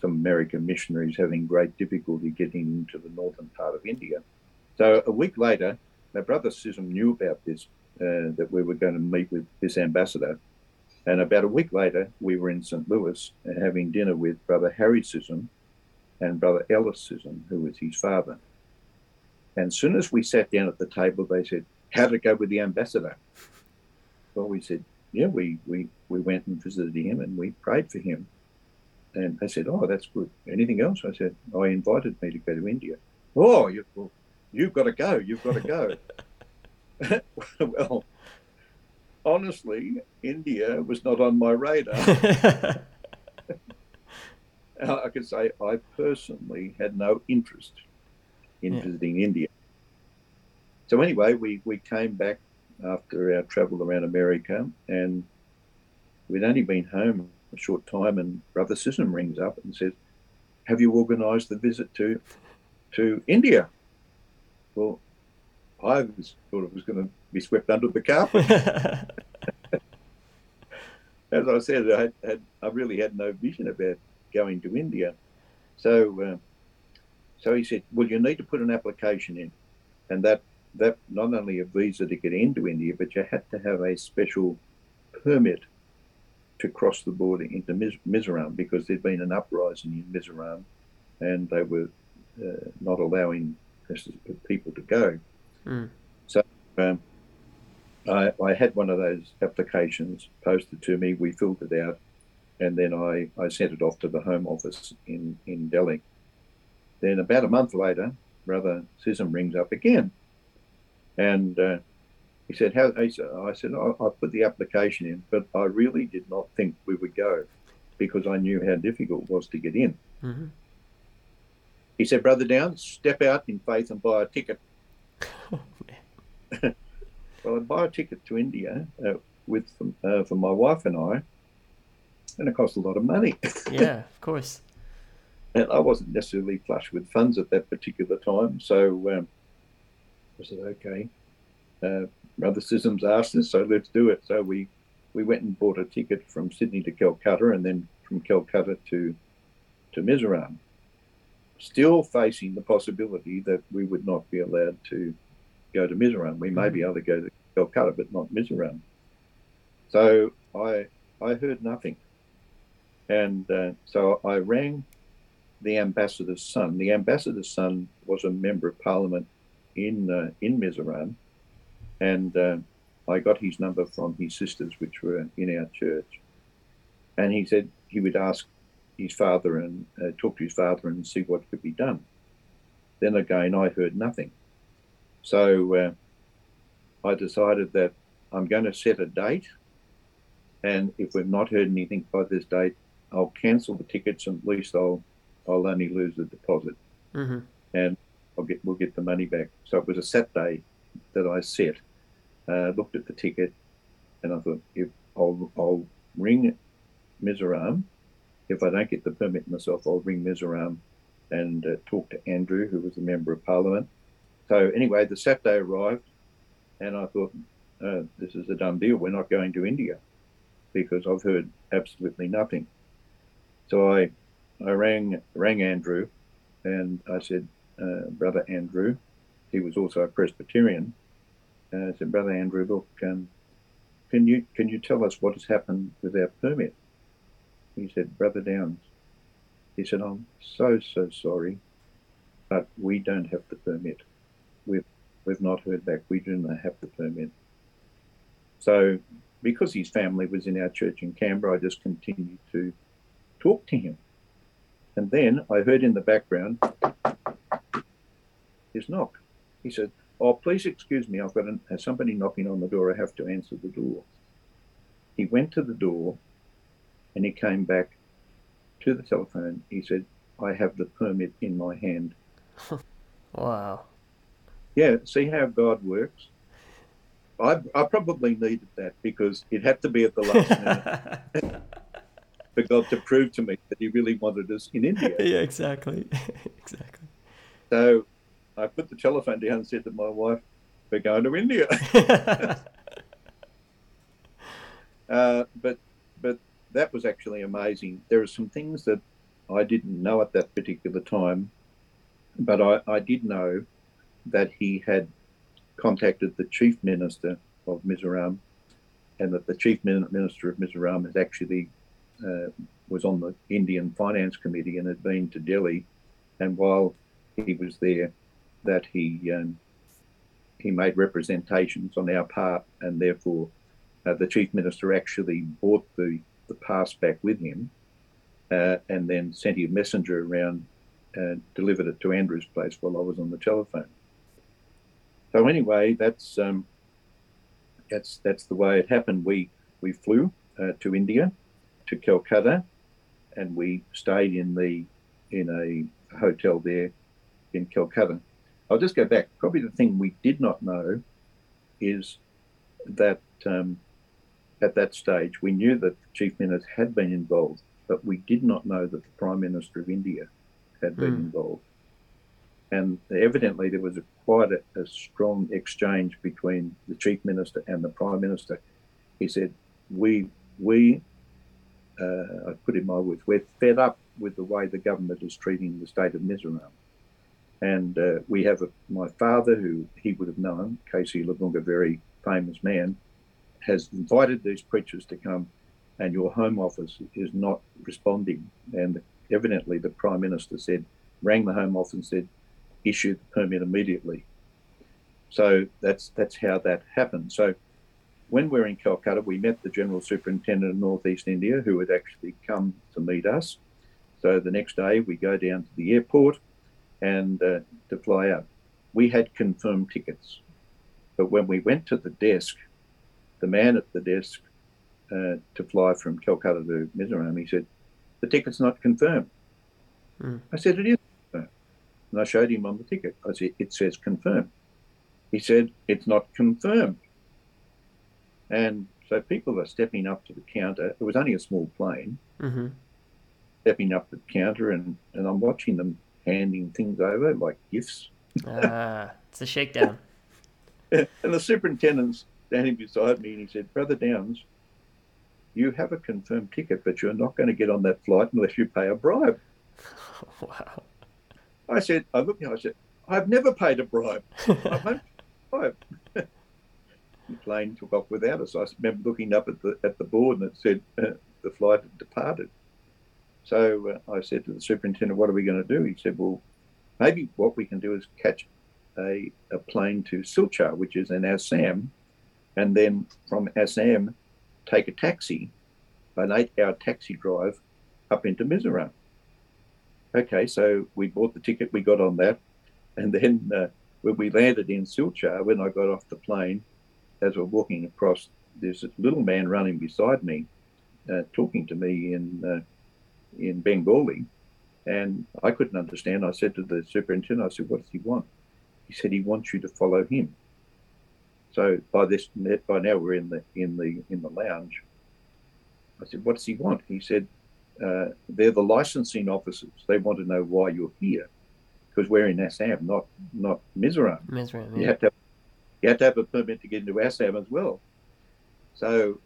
some American missionaries having great difficulty getting into the northern part of India. So a week later, my brother Sissom knew about this, uh, that we were going to meet with this ambassador. And about a week later, we were in St. Louis having dinner with Brother Harry Sissom and Brother Ellis Sissom, who was his father. And as soon as we sat down at the table, they said, How did it go with the ambassador? Well, we said, Yeah, we, we, we went and visited him and we prayed for him. And they said, Oh, that's good. Anything else? I said, Oh, he invited me to go to India. Oh, you, well, you've got to go. You've got to go. well, honestly, India was not on my radar. I could say I personally had no interest in yeah. visiting India. So anyway, we, we came back after our travel around America and we'd only been home a short time and Brother Sissom rings up and says, Have you organised the visit to to India? Well, I was, thought it was going to be swept under the carpet. As I said, I, had, had, I really had no vision about going to India. So, uh, so he said, "Well, you need to put an application in, and that that not only a visa to get into India, but you had to have a special permit to cross the border into Mizoram because there'd been an uprising in Mizoram, and they were uh, not allowing people to go. Mm. So um, I, I, had one of those applications posted to me. We filled it out, and then I, I sent it off to the Home Office in, in Delhi. Then about a month later, Brother Sissom rings up again, and uh, he said, "How?" I said, I, I put the application in, but I really did not think we would go because I knew how difficult it was to get in." Mm-hmm. He said, Brother Down, step out in faith and buy a ticket. well, I'd buy a ticket to India uh, with uh, for my wife and I, and it cost a lot of money. yeah, of course. And I wasn't necessarily flush with funds at that particular time, so um, I said, okay. Uh, Brother Sissom's asked us, so let's do it. So we we went and bought a ticket from Sydney to Calcutta, and then from Calcutta to to Mizoram still facing the possibility that we would not be allowed to go to Mizoram. We may be mm. able to go to Calcutta, but not Mizoram. So I I heard nothing, and uh, so I rang the ambassador's son. The ambassador's son was a member of parliament in uh, in Mizoram, and uh, I got his number from his sisters, which were in our church, and he said he would ask his father and uh, talk to his father and see what could be done. Then again, I heard nothing. So uh, I decided that I'm going to set a date, and if we've not heard anything by this date, I'll cancel the tickets, and at least I'll I'll only lose the deposit, mm-hmm. and I'll get we'll get the money back. So it was a Saturday that I set. Uh, looked at the ticket, and I thought if I'll I'll ring Mizoram if I don't get the permit myself, I'll ring Mizoram and uh, talk to Andrew, who was a member of parliament. So anyway, the Saturday arrived, and I thought, uh, this is a done deal. We're not going to India because I've heard absolutely nothing. So I, I rang rang Andrew, and I said, uh, brother Andrew, he was also a Presbyterian. Uh, I said, brother Andrew, look, um, can you can you tell us what has happened with our permit? He said, Brother Downs, he said, I'm so, so sorry, but we don't have the permit. We've, we've not heard back. We do not have the permit. So, because his family was in our church in Canberra, I just continued to talk to him. And then I heard in the background his knock. He said, Oh, please excuse me, I've got an, somebody knocking on the door. I have to answer the door. He went to the door and he came back to the telephone. He said, I have the permit in my hand. wow. Yeah, see how God works? I, I probably needed that because it had to be at the last minute for God to prove to me that He really wanted us in India. Yeah, exactly. exactly. So I put the telephone down and said to my wife, We're going to India. uh, but but that was actually amazing. There are some things that I didn't know at that particular time, but I, I did know that he had contacted the chief minister of Mizoram and that the chief minister of Mizoram has actually uh, was on the Indian Finance Committee and had been to Delhi, and while he was there, that he um, he made representations on our part, and therefore uh, the chief minister actually bought the the pass back with him, uh, and then sent a messenger around and delivered it to Andrew's place while I was on the telephone. So anyway, that's um, that's that's the way it happened. We we flew uh, to India, to Calcutta, and we stayed in the in a hotel there in Calcutta. I'll just go back. Probably the thing we did not know is that um, at that stage we knew that the chief minister had been involved, but we did not know that the prime minister of India had been mm. involved. And evidently there was a, quite a, a strong exchange between the chief minister and the prime minister. He said, "We we uh, I put in my words, we're fed up with the way the government is treating the state of Mizoram. And uh, we have a, my father, who he would have known, K.C. Lalvunga, a very famous man, has invited these preachers to come, and your Home Office is not responding. And evidently, the Prime Minister said, rang the Home Office and said, issue the permit immediately. So that's that's how that happened. So when we were in Calcutta, we met the General Superintendent of Northeast India, who had actually come to meet us. So the next day, we go down to the airport and uh, to fly out. We had confirmed tickets, but when we went to the desk, the man at the desk uh, to fly from Calcutta to Mizoram, he said, "The ticket's not confirmed." Mm. I said, "It is." Confirmed. And I showed him on the ticket. I said, "It says confirmed." He said, "It's not confirmed." And so people are stepping up to the counter. It was only a small plane, mm-hmm. stepping up to the counter, and, and I'm watching them handing things over like gifts. Ah, it's a shakedown. and the superintendent's standing beside me, and he said, Brother Downs, you have a confirmed ticket, but you're not going to get on that flight unless you pay a bribe. wow. I said, I looked at him, I said, I've never paid a bribe. I won't bribe the plane took off without us. I remember looking up at the at the board and it said uh, the flight had departed. So uh, I said to the superintendent, "What are we going to do?" He said, "Well, maybe what we can do is catch a, a plane to Silchar, which is in Assam, and then from Assam take a taxi, an eight-hour taxi drive up into Mizoram." Okay, so we bought the ticket, we got on that, and then uh, when we landed in Silchar, when I got off the plane, as we're walking across, there's this little man running beside me, uh, talking to me in uh, in Bengali, and I couldn't understand. I said to the superintendent, I said, "What does he want?" He said, "He wants you to follow him." So by this by now we're in the in the in the lounge. I said, "What does he want?" He said, uh, "They're the licensing officers. They want to know why you're here." Because we're in Assam, not not Mizoram. Mizoram, yeah. You have to have you have to have a permit to get into Assam as well. So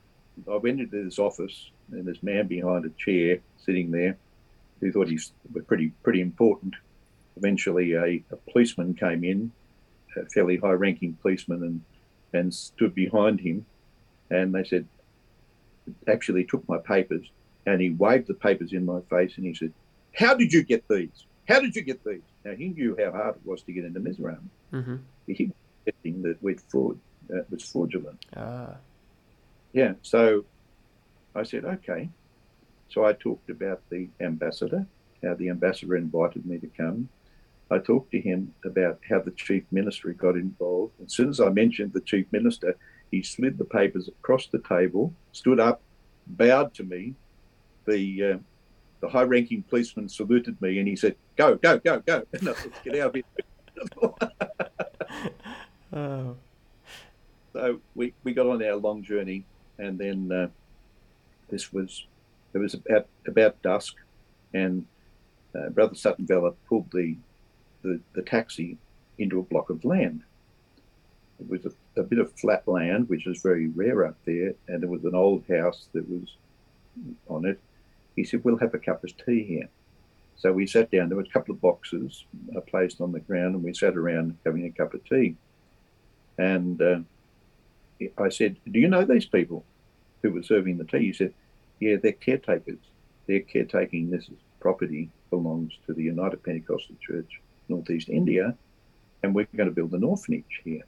I went into this office, and this man behind a chair sitting there, who thought he was pretty pretty important. Eventually, a, a policeman came in, a fairly high-ranking policeman, and and stood behind him, and they said, actually took my papers, and he waved the papers in my face, and he said, "How did you get these? How did you get these?" Now he knew how hard it was to get into Mizoram. Mm-hmm. He that we'd fraud uh, was fraudulent. Ah. Yeah. So I said, okay. So I talked about the ambassador, how the ambassador invited me to come. I talked to him about how the chief minister got involved. As soon as I mentioned the chief minister, he slid the papers across the table, stood up, bowed to me. The uh, the high-ranking policeman saluted me, and he said, "Go, go, go, go! No, get out of here." Oh. So we, we got on our long journey, and then uh, this was it was about about dusk, and uh, Brother Sutton Vella pulled the, the, the taxi into a block of land. It was a, a, bit of flat land, which is very rare up there, and there was an old house that was on it. He said, "We'll have a cup of tea here." So we sat down. There were a couple of boxes uh, placed on the ground, and we sat around having a cup of tea. And uh, I said, Do you know these people? who were serving the tea, he said, "Yeah, they're caretakers. They're caretaking this property belongs to the United Pentecostal Church, Northeast India, and we're going to build an orphanage here."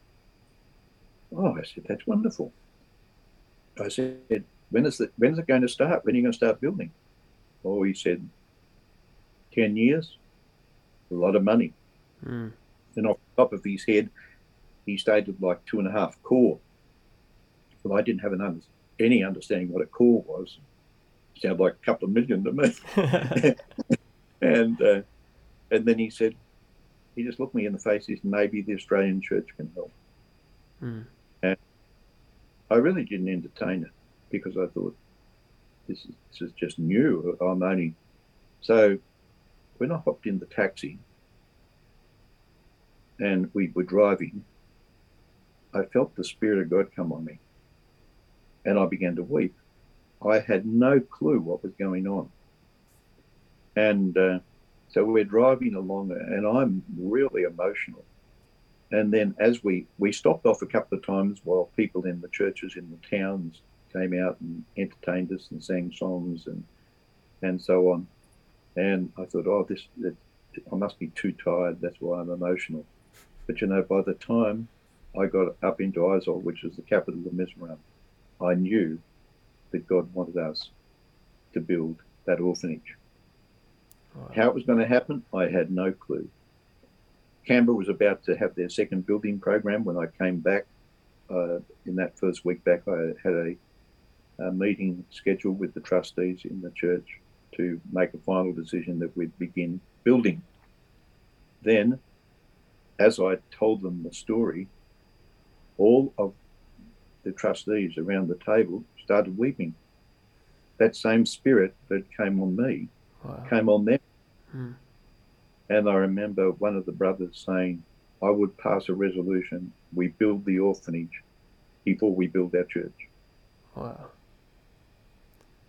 Oh, I said, "That's wonderful." I said, "When is it? When is it going to start? When are you going to start building?" Oh, he said, 10 years, a lot of money. Mm. And off the top of his head, he stated like two and a half crore. Well, I didn't have an under, any understanding what a crore was. It sounded like a couple of million to me. and uh, and then he said, he just looked me in the face. He said, maybe the Australian Church can help. Mm. And I really didn't entertain it because I thought this is, this is just new. I'm only so when I hopped in the taxi and we were driving, I felt the Spirit of God come on me and I began to weep. I had no clue what was going on. And uh, so we're driving along and I'm really emotional. And then as we, we stopped off a couple of times while people in the churches in the towns came out and entertained us and sang songs and and so on. And I thought, oh, this, it, I must be too tired. That's why I'm emotional. But you know, by the time I got up into Aizawl, which is the capital of Mizoram, I knew that God wanted us to build that orphanage. How it was going to happen, I had no clue. Canberra was about to have their second building program when I came back. Uh, in that first week back, I had a, a meeting scheduled with the trustees in the church to make a final decision that we'd begin building. Then, as I told them the story, all of the trustees around the table started weeping. That same spirit that came on me wow. came on them. Hmm. And I remember one of the brothers saying, I would pass a resolution we build the orphanage before we build our church. Wow.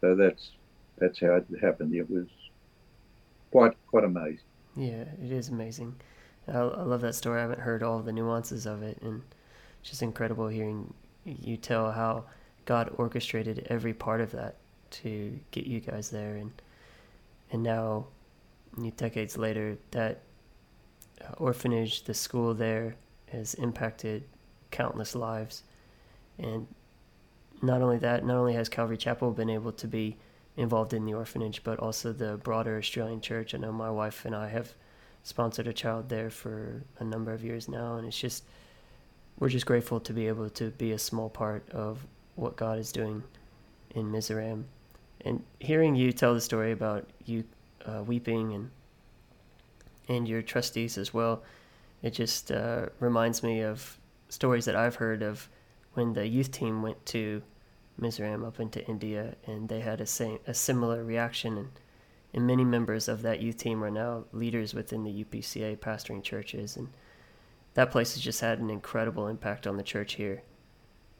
So that's that's how it happened. It was quite quite amazing. Yeah, it is amazing. I, I love that story. I haven't heard all the nuances of it, and it's just incredible hearing you tell how God orchestrated every part of that to get you guys there, and and now, decades later, that orphanage, the school there, has impacted countless lives, and not only that, not only has Calvary Chapel been able to be involved in the orphanage, but also the broader Australian church. I know my wife and I have sponsored a child there for a number of years now, and it's just we're just grateful to be able to be a small part of what God is doing in Mizoram. And hearing you tell the story about you uh, weeping and and your trustees as well, it just uh, reminds me of stories that I've heard of when the youth team went to Mizoram up into India, and they had a same a similar reaction. And, and many members of that youth team are now leaders within the UPCA, pastoring churches, and that place has just had an incredible impact on the church here.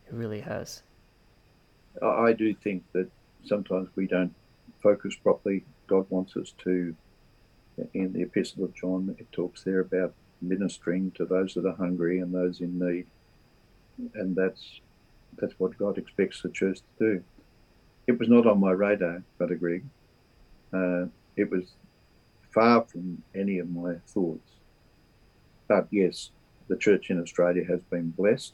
It really has. I do think that sometimes we don't focus properly. God wants us to. In the Epistle of John, it talks there about ministering to those that are hungry and those in need, and that's that's what God expects the church to do. It was not on my radar, Brother Greg. Uh, it was far from any of my thoughts. But yes, the church in Australia has been blessed.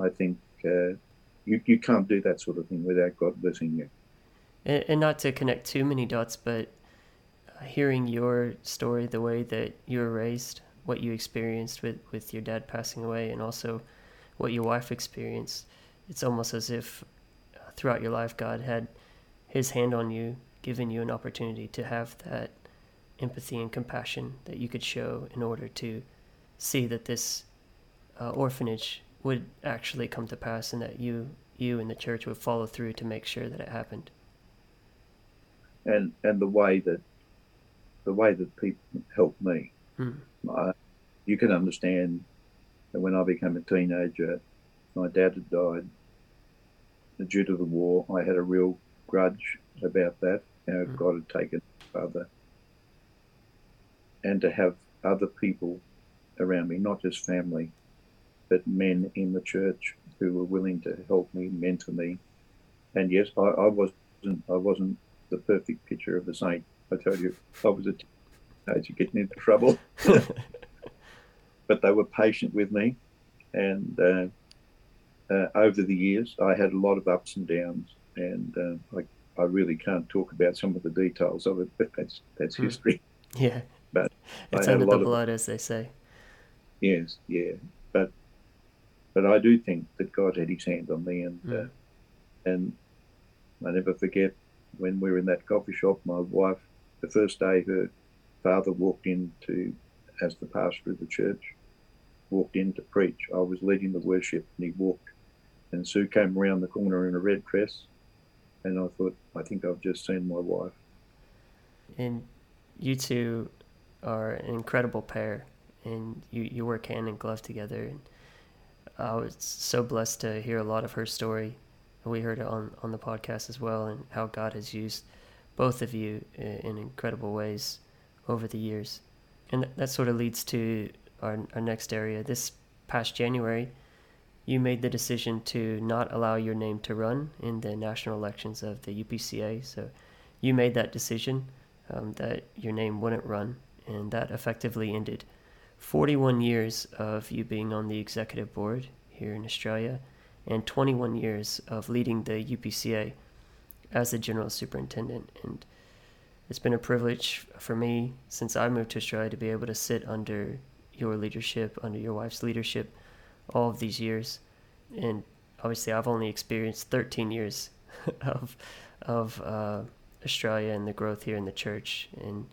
I think uh, you, you can't do that sort of thing without God blessing you. And, and not to connect too many dots, but hearing your story, the way that you were raised, what you experienced with, with your dad passing away, and also what your wife experienced, it's almost as if throughout your life God had His hand on you, given you an opportunity to have that empathy and compassion that you could show in order to see that this uh, orphanage would actually come to pass, and that you you and the church would follow through to make sure that it happened. And and the way that the way that people helped me, hmm. I, you can understand that when I became a teenager my dad had died due to the war. I had a real grudge about that. Mm. God had taken father. And to have other people around me, not just family, but men in the church who were willing to help me, mentor me, and yes, I, I wasn't I wasn't the perfect picture of the saint. I tell you, I was a teenager getting into trouble, but they were patient with me, and uh, uh, over the years, I had a lot of ups and downs, and uh, I, I really can't talk about some of the details of it, but that's that's mm. history. Yeah, but it's under the blood, of, as they say. Yes, yeah, but but I do think that God had His hand on me, and mm. and I never forget when we were in that coffee shop. My wife, the first day, her father walked in to, as the pastor of the church, walked in to preach. I was leading the worship, and he walked and Sue came around the corner in a red dress, and I thought, I think I've just seen my wife. And you two are an incredible pair, and you, you work hand in glove together. And I was so blessed to hear a lot of her story. We heard it on, on the podcast as well, and how God has used both of you in, in incredible ways over the years. And that sort of leads to our, our next area. This past January, you made the decision to not allow your name to run in the national elections of the UPCA. So you made that decision um, that your name wouldn't run, and that effectively ended 41 years of you being on the executive board here in Australia and 21 years of leading the UPCA as the general superintendent. And it's been a privilege for me since I moved to Australia to be able to sit under your leadership, under your wife's leadership all of these years, and obviously I've only experienced 13 years of of uh, Australia and the growth here in the church. And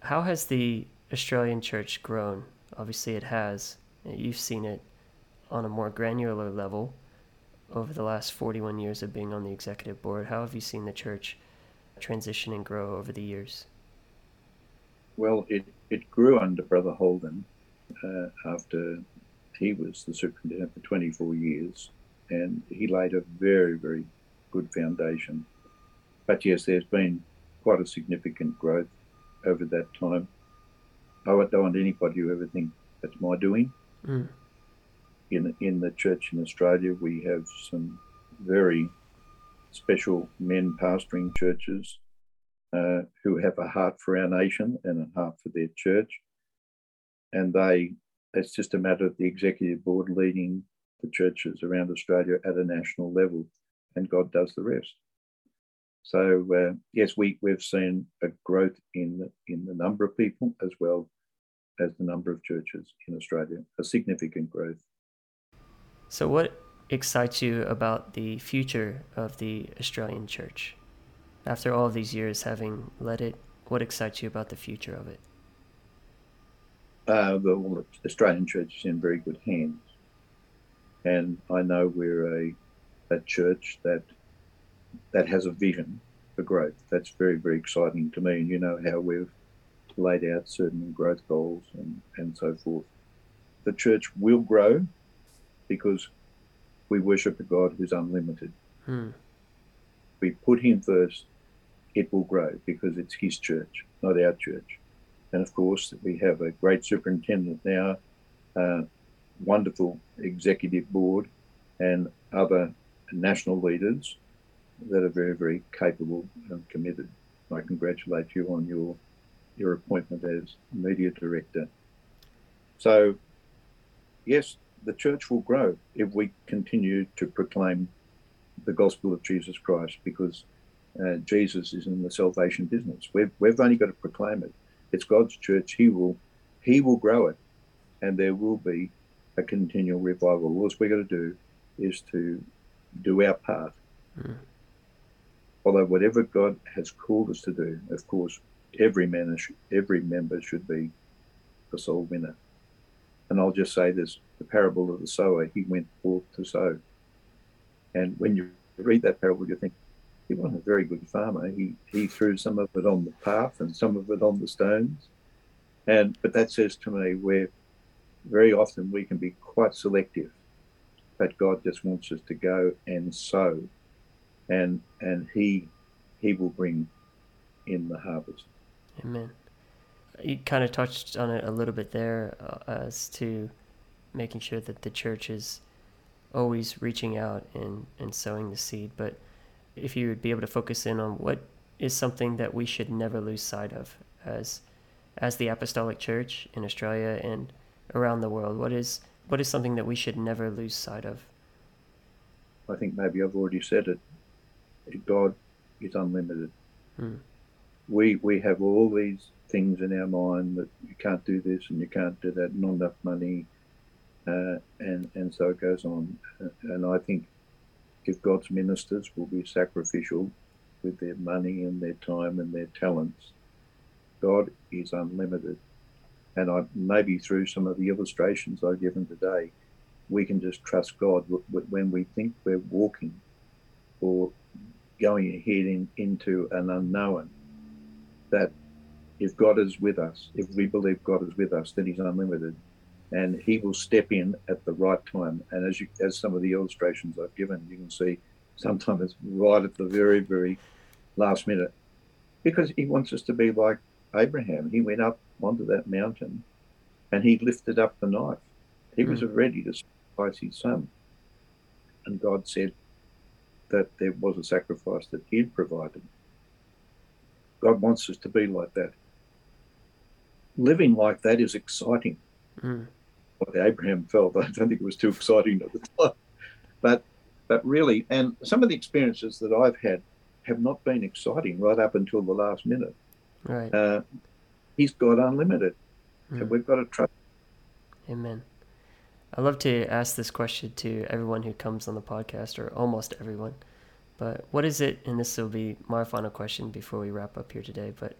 how has the Australian church grown? Obviously, it has. You've seen it on a more granular level over the last 41 years of being on the executive board. How have you seen the church transition and grow over the years? Well, it, it grew under Brother Holden uh, after he was the superintendent for 24 years, and he laid a very, very good foundation. But yes, there's been quite a significant growth over that time. I don't want anybody to ever think that's my doing. Mm. In in the church in Australia, we have some very special men pastoring churches uh, who have a heart for our nation and a heart for their church, and they it's just a matter of the executive board leading the churches around Australia at a national level, and God does the rest. So uh, yes, we we've seen a growth in in the number of people as well as the number of churches in Australia, a significant growth. So, what excites you about the future of the Australian church? After all these years having led it, what excites you about the future of it? uh, the, Australian church is in very good hands. And I know we're a, a church that that has a vision for growth. That's very, very exciting to me. And you know how we've laid out certain growth goals and, and so forth. The church will grow because we worship a God who's unlimited. Hmm. We put him first, it will grow because it's his church, not our church. And of course, we have a great superintendent now, uh, wonderful executive board, and other national leaders that are very, very capable and committed. I congratulate you on your your appointment as media director. So, yes, the church will grow if we continue to proclaim the gospel of Jesus Christ because uh, Jesus is in the salvation business. We've, we've only got to proclaim it. It's God's church. He will He will grow it, and there will be a continual revival. All we've got to do is to do our part. Mm. Although whatever God has called us to do, of course, every man, every member should be a soul winner. And I'll just say this: the parable of the sower. He went forth to sow, and when you read that parable, you think, he wasn't a very good farmer. He he threw some of it on the path and some of it on the stones. And but that says to me where very often we can be quite selective, but God just wants us to go and sow, and and He He will bring in the harvest. Amen. You kind of touched on it a little bit there uh, as to making sure that the church is always reaching out and, and sowing the seed, but if you would be able to focus in on what is something that we should never lose sight of as as the apostolic church in Australia and around the world what is what is something that we should never lose sight of? I think maybe I've already said it. God is unlimited Hmm. We we have all these things in our mind that you can't do this and you can't do that not enough money uh, and and so it goes on and I think if God's ministers will be sacrificial with their money and their time and their talents, God is unlimited. And I, maybe through some of the illustrations I've given today, we can just trust God when we think we're walking or going ahead in, into an unknown. That if God is with us, if we believe God is with us, then He's unlimited and he will step in at the right time. And as you, as some of the illustrations I've given, you can see sometimes it's right at the very, very last minute, because he wants us to be like Abraham. He went up onto that mountain, and he lifted up the knife. He mm. was hmm. ready to sacrifice his son, and God said that there was a sacrifice that He'd provided. God wants us to be like that. Living like that is exciting. Mm what Abraham felt. I don't think it was too exciting at the time. But but really, and some of the experiences that I've had have not been exciting right up until the last minute. Right. Uh, he's got unlimited. Mm. So hmm. we've got to trust. Amen. I love to ask this question to everyone who comes on the podcast, or almost everyone. But what is it, and this will be my final question before we wrap up here today, but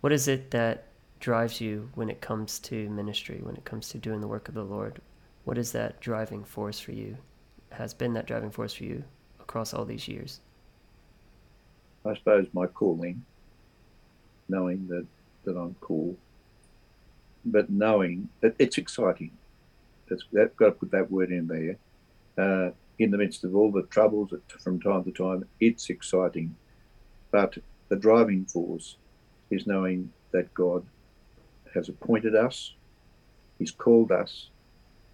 what is it that drives you when it comes to ministry, when it comes to doing the work of the Lord? What is that driving force for you? Has been that driving force for you across all these years? I suppose my calling, knowing that, that I'm cool, but knowing that it's exciting. That's, that got to put that word in there. Uh, in the midst of all the troubles from time to time, it's exciting. But the driving force is knowing that God has appointed us, He's called us,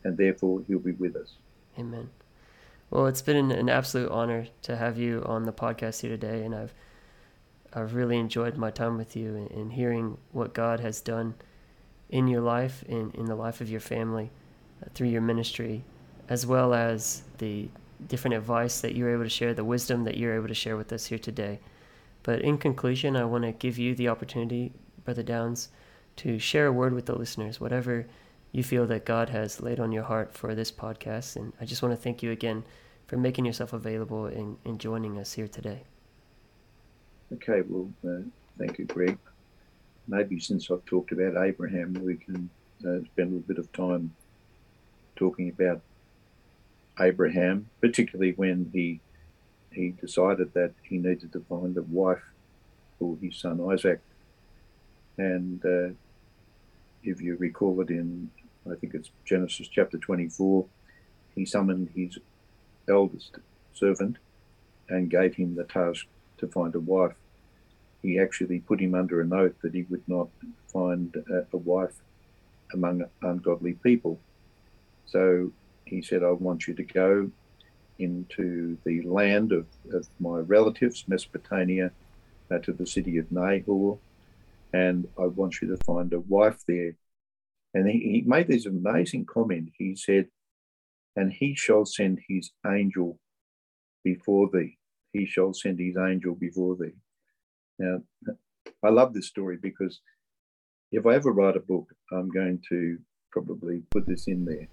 and therefore He'll be with us. Amen. Well, it's been an, absolute honor to have you on the podcast here today, and I've I've really enjoyed my time with you and, and hearing what God has done in your life, in, in the life of your family, uh, through your ministry, as well as the different advice that you're able to share, the wisdom that you're able to share with us here today. But in conclusion, I want to give you the opportunity, Brother Downs, to share a word with the listeners, whatever you feel that God has laid on your heart for this podcast. And I just want to thank you again for making yourself available and, and joining us here today. Okay, well, uh, thank you, Greg. Maybe since I've talked about Abraham, we can uh, spend a little bit of time talking about Abraham, particularly when he he decided that he needed to find a wife for his son Isaac. And uh, if you recall it in, I think it's Genesis chapter 24, he summoned his eldest servant and gave him the task to find a wife. He actually put him under an oath that he would not find a, a wife among ungodly people. So he said, I want you to go into the land of, of my relatives, Mesopotamia, uh, to the city of Nahor, and I want you to find a wife there and he, he made this amazing comment. He said, And he shall send his angel before thee. He shall send his angel before thee. Now, I love this story because if I ever write a book, I'm going to probably put this in there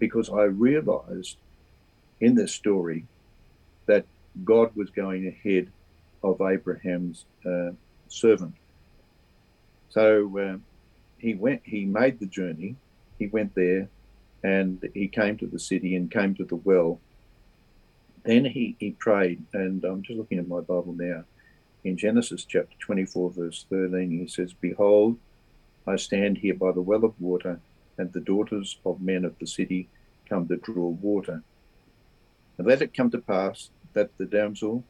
because I realized in this story that God was going ahead of Abraham's uh, servant. So, um, he went he made the journey he went there and he came to the city and came to the well then he, he prayed and i'm just looking at my bible now in genesis chapter 24 verse 13 he says behold i stand here by the well of water and the daughters of men of the city come to draw water and let it come to pass that the damsel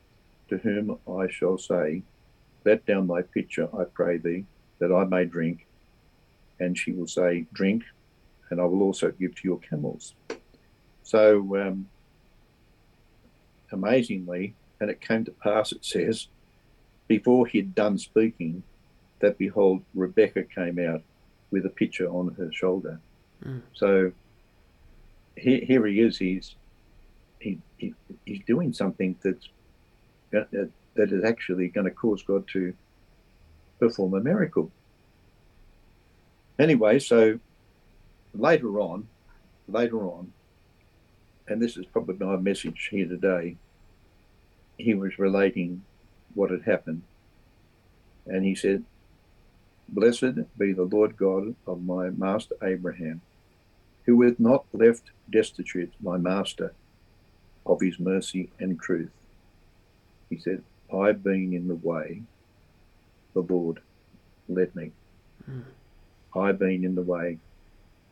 to whom i shall say let down thy pitcher i pray thee that i may drink and she will say, Drink, and I will also give to your camels. So, um, amazingly, And it came to pass, it says, before he had done speaking, that behold, Rebecca came out with a pitcher on her shoulder. Mm. So here, here he is. He's he, he, he's doing something that's that is actually going to cause God to perform a miracle. Anyway, so later on, later on, and this is probably my message here today, he was relating what had happened. And he said, Blessed be the Lord God of my master Abraham, who hath not left destitute my master of his mercy and truth. He said, I've been in the way, the Lord led me. Mm. I've been in the way,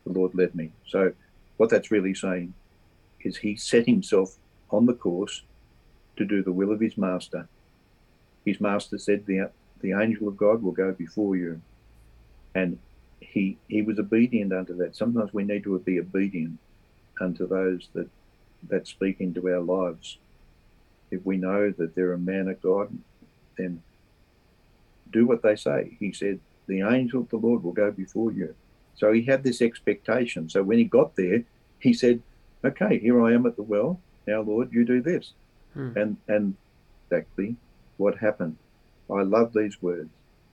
the Lord led me. So, what that's really saying is he set himself on the course to do the will of his master. His master said, The, the angel of God will go before you. And he, he was obedient unto that. Sometimes we need to be obedient unto those that, that speak into our lives. If we know that they're a man of God, then do what they say. He said, The angel of the Lord will go before you. So he had this expectation. So when he got there, he said, Okay, here I am at the well. Now, Lord, you do this. Hmm. And and exactly what happened. I love these words.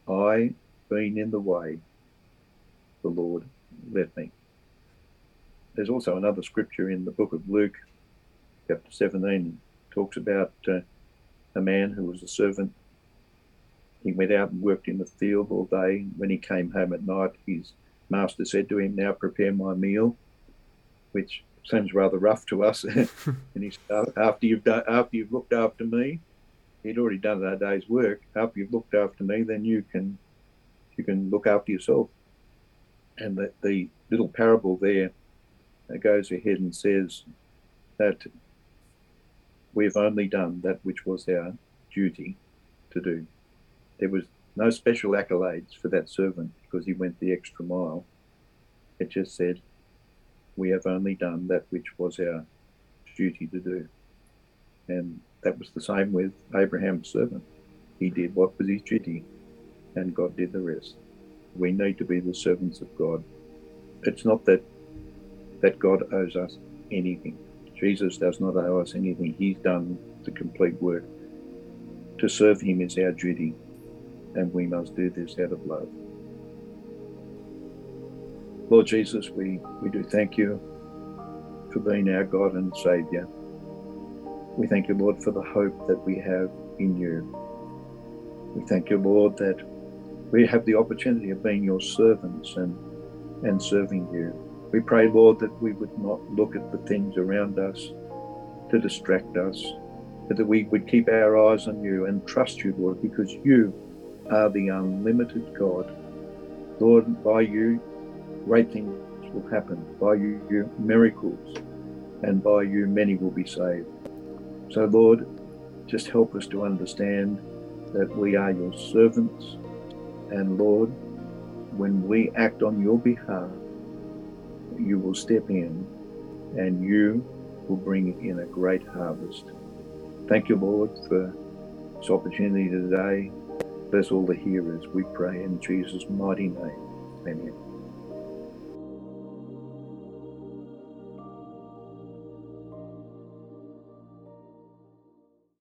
I been in the way, the Lord led me. There's also another scripture in the book of Luke, chapter 17, talks about uh, a man who was a servant. He went out and worked in the field all day. When he came home at night, his master said to him, Now prepare my meal, which seems rather rough to us. and he said, After you've done, after you've looked after me, he'd already done that day's work. After you've looked after me, then you can you can look after yourself. And the, the little parable there goes ahead and says that we've only done that which was our duty to do. There was no special accolades for that servant because he went the extra mile. It just said, we have only done that which was our duty to do. And that was the same with Abraham's servant. He did what was his duty, and God did the rest. We need to be the servants of God. It's not that that God owes us anything. Jesus does not owe us anything. He's done the complete work. To serve him is our duty, and we must do this out of love. Lord Jesus, we, we do thank you for being our God and Saviour. We thank you, Lord, for the hope that we have in you. We thank you, Lord, that we have the opportunity of being your servants and, and serving you. We pray, Lord, that we would not look at the things around us to distract us, but that we would keep our eyes on you and trust you, Lord, because you are the unlimited God. Lord, by you, great things will happen. By you, miracles, and by you, many will be saved. So, Lord, just help us to understand that we are your servants. And Lord, when we act on your behalf, you will step in and you will bring in a great harvest. Thank you, Lord, for this opportunity today. Bless all the hearers, we pray in Jesus' mighty name. Amen.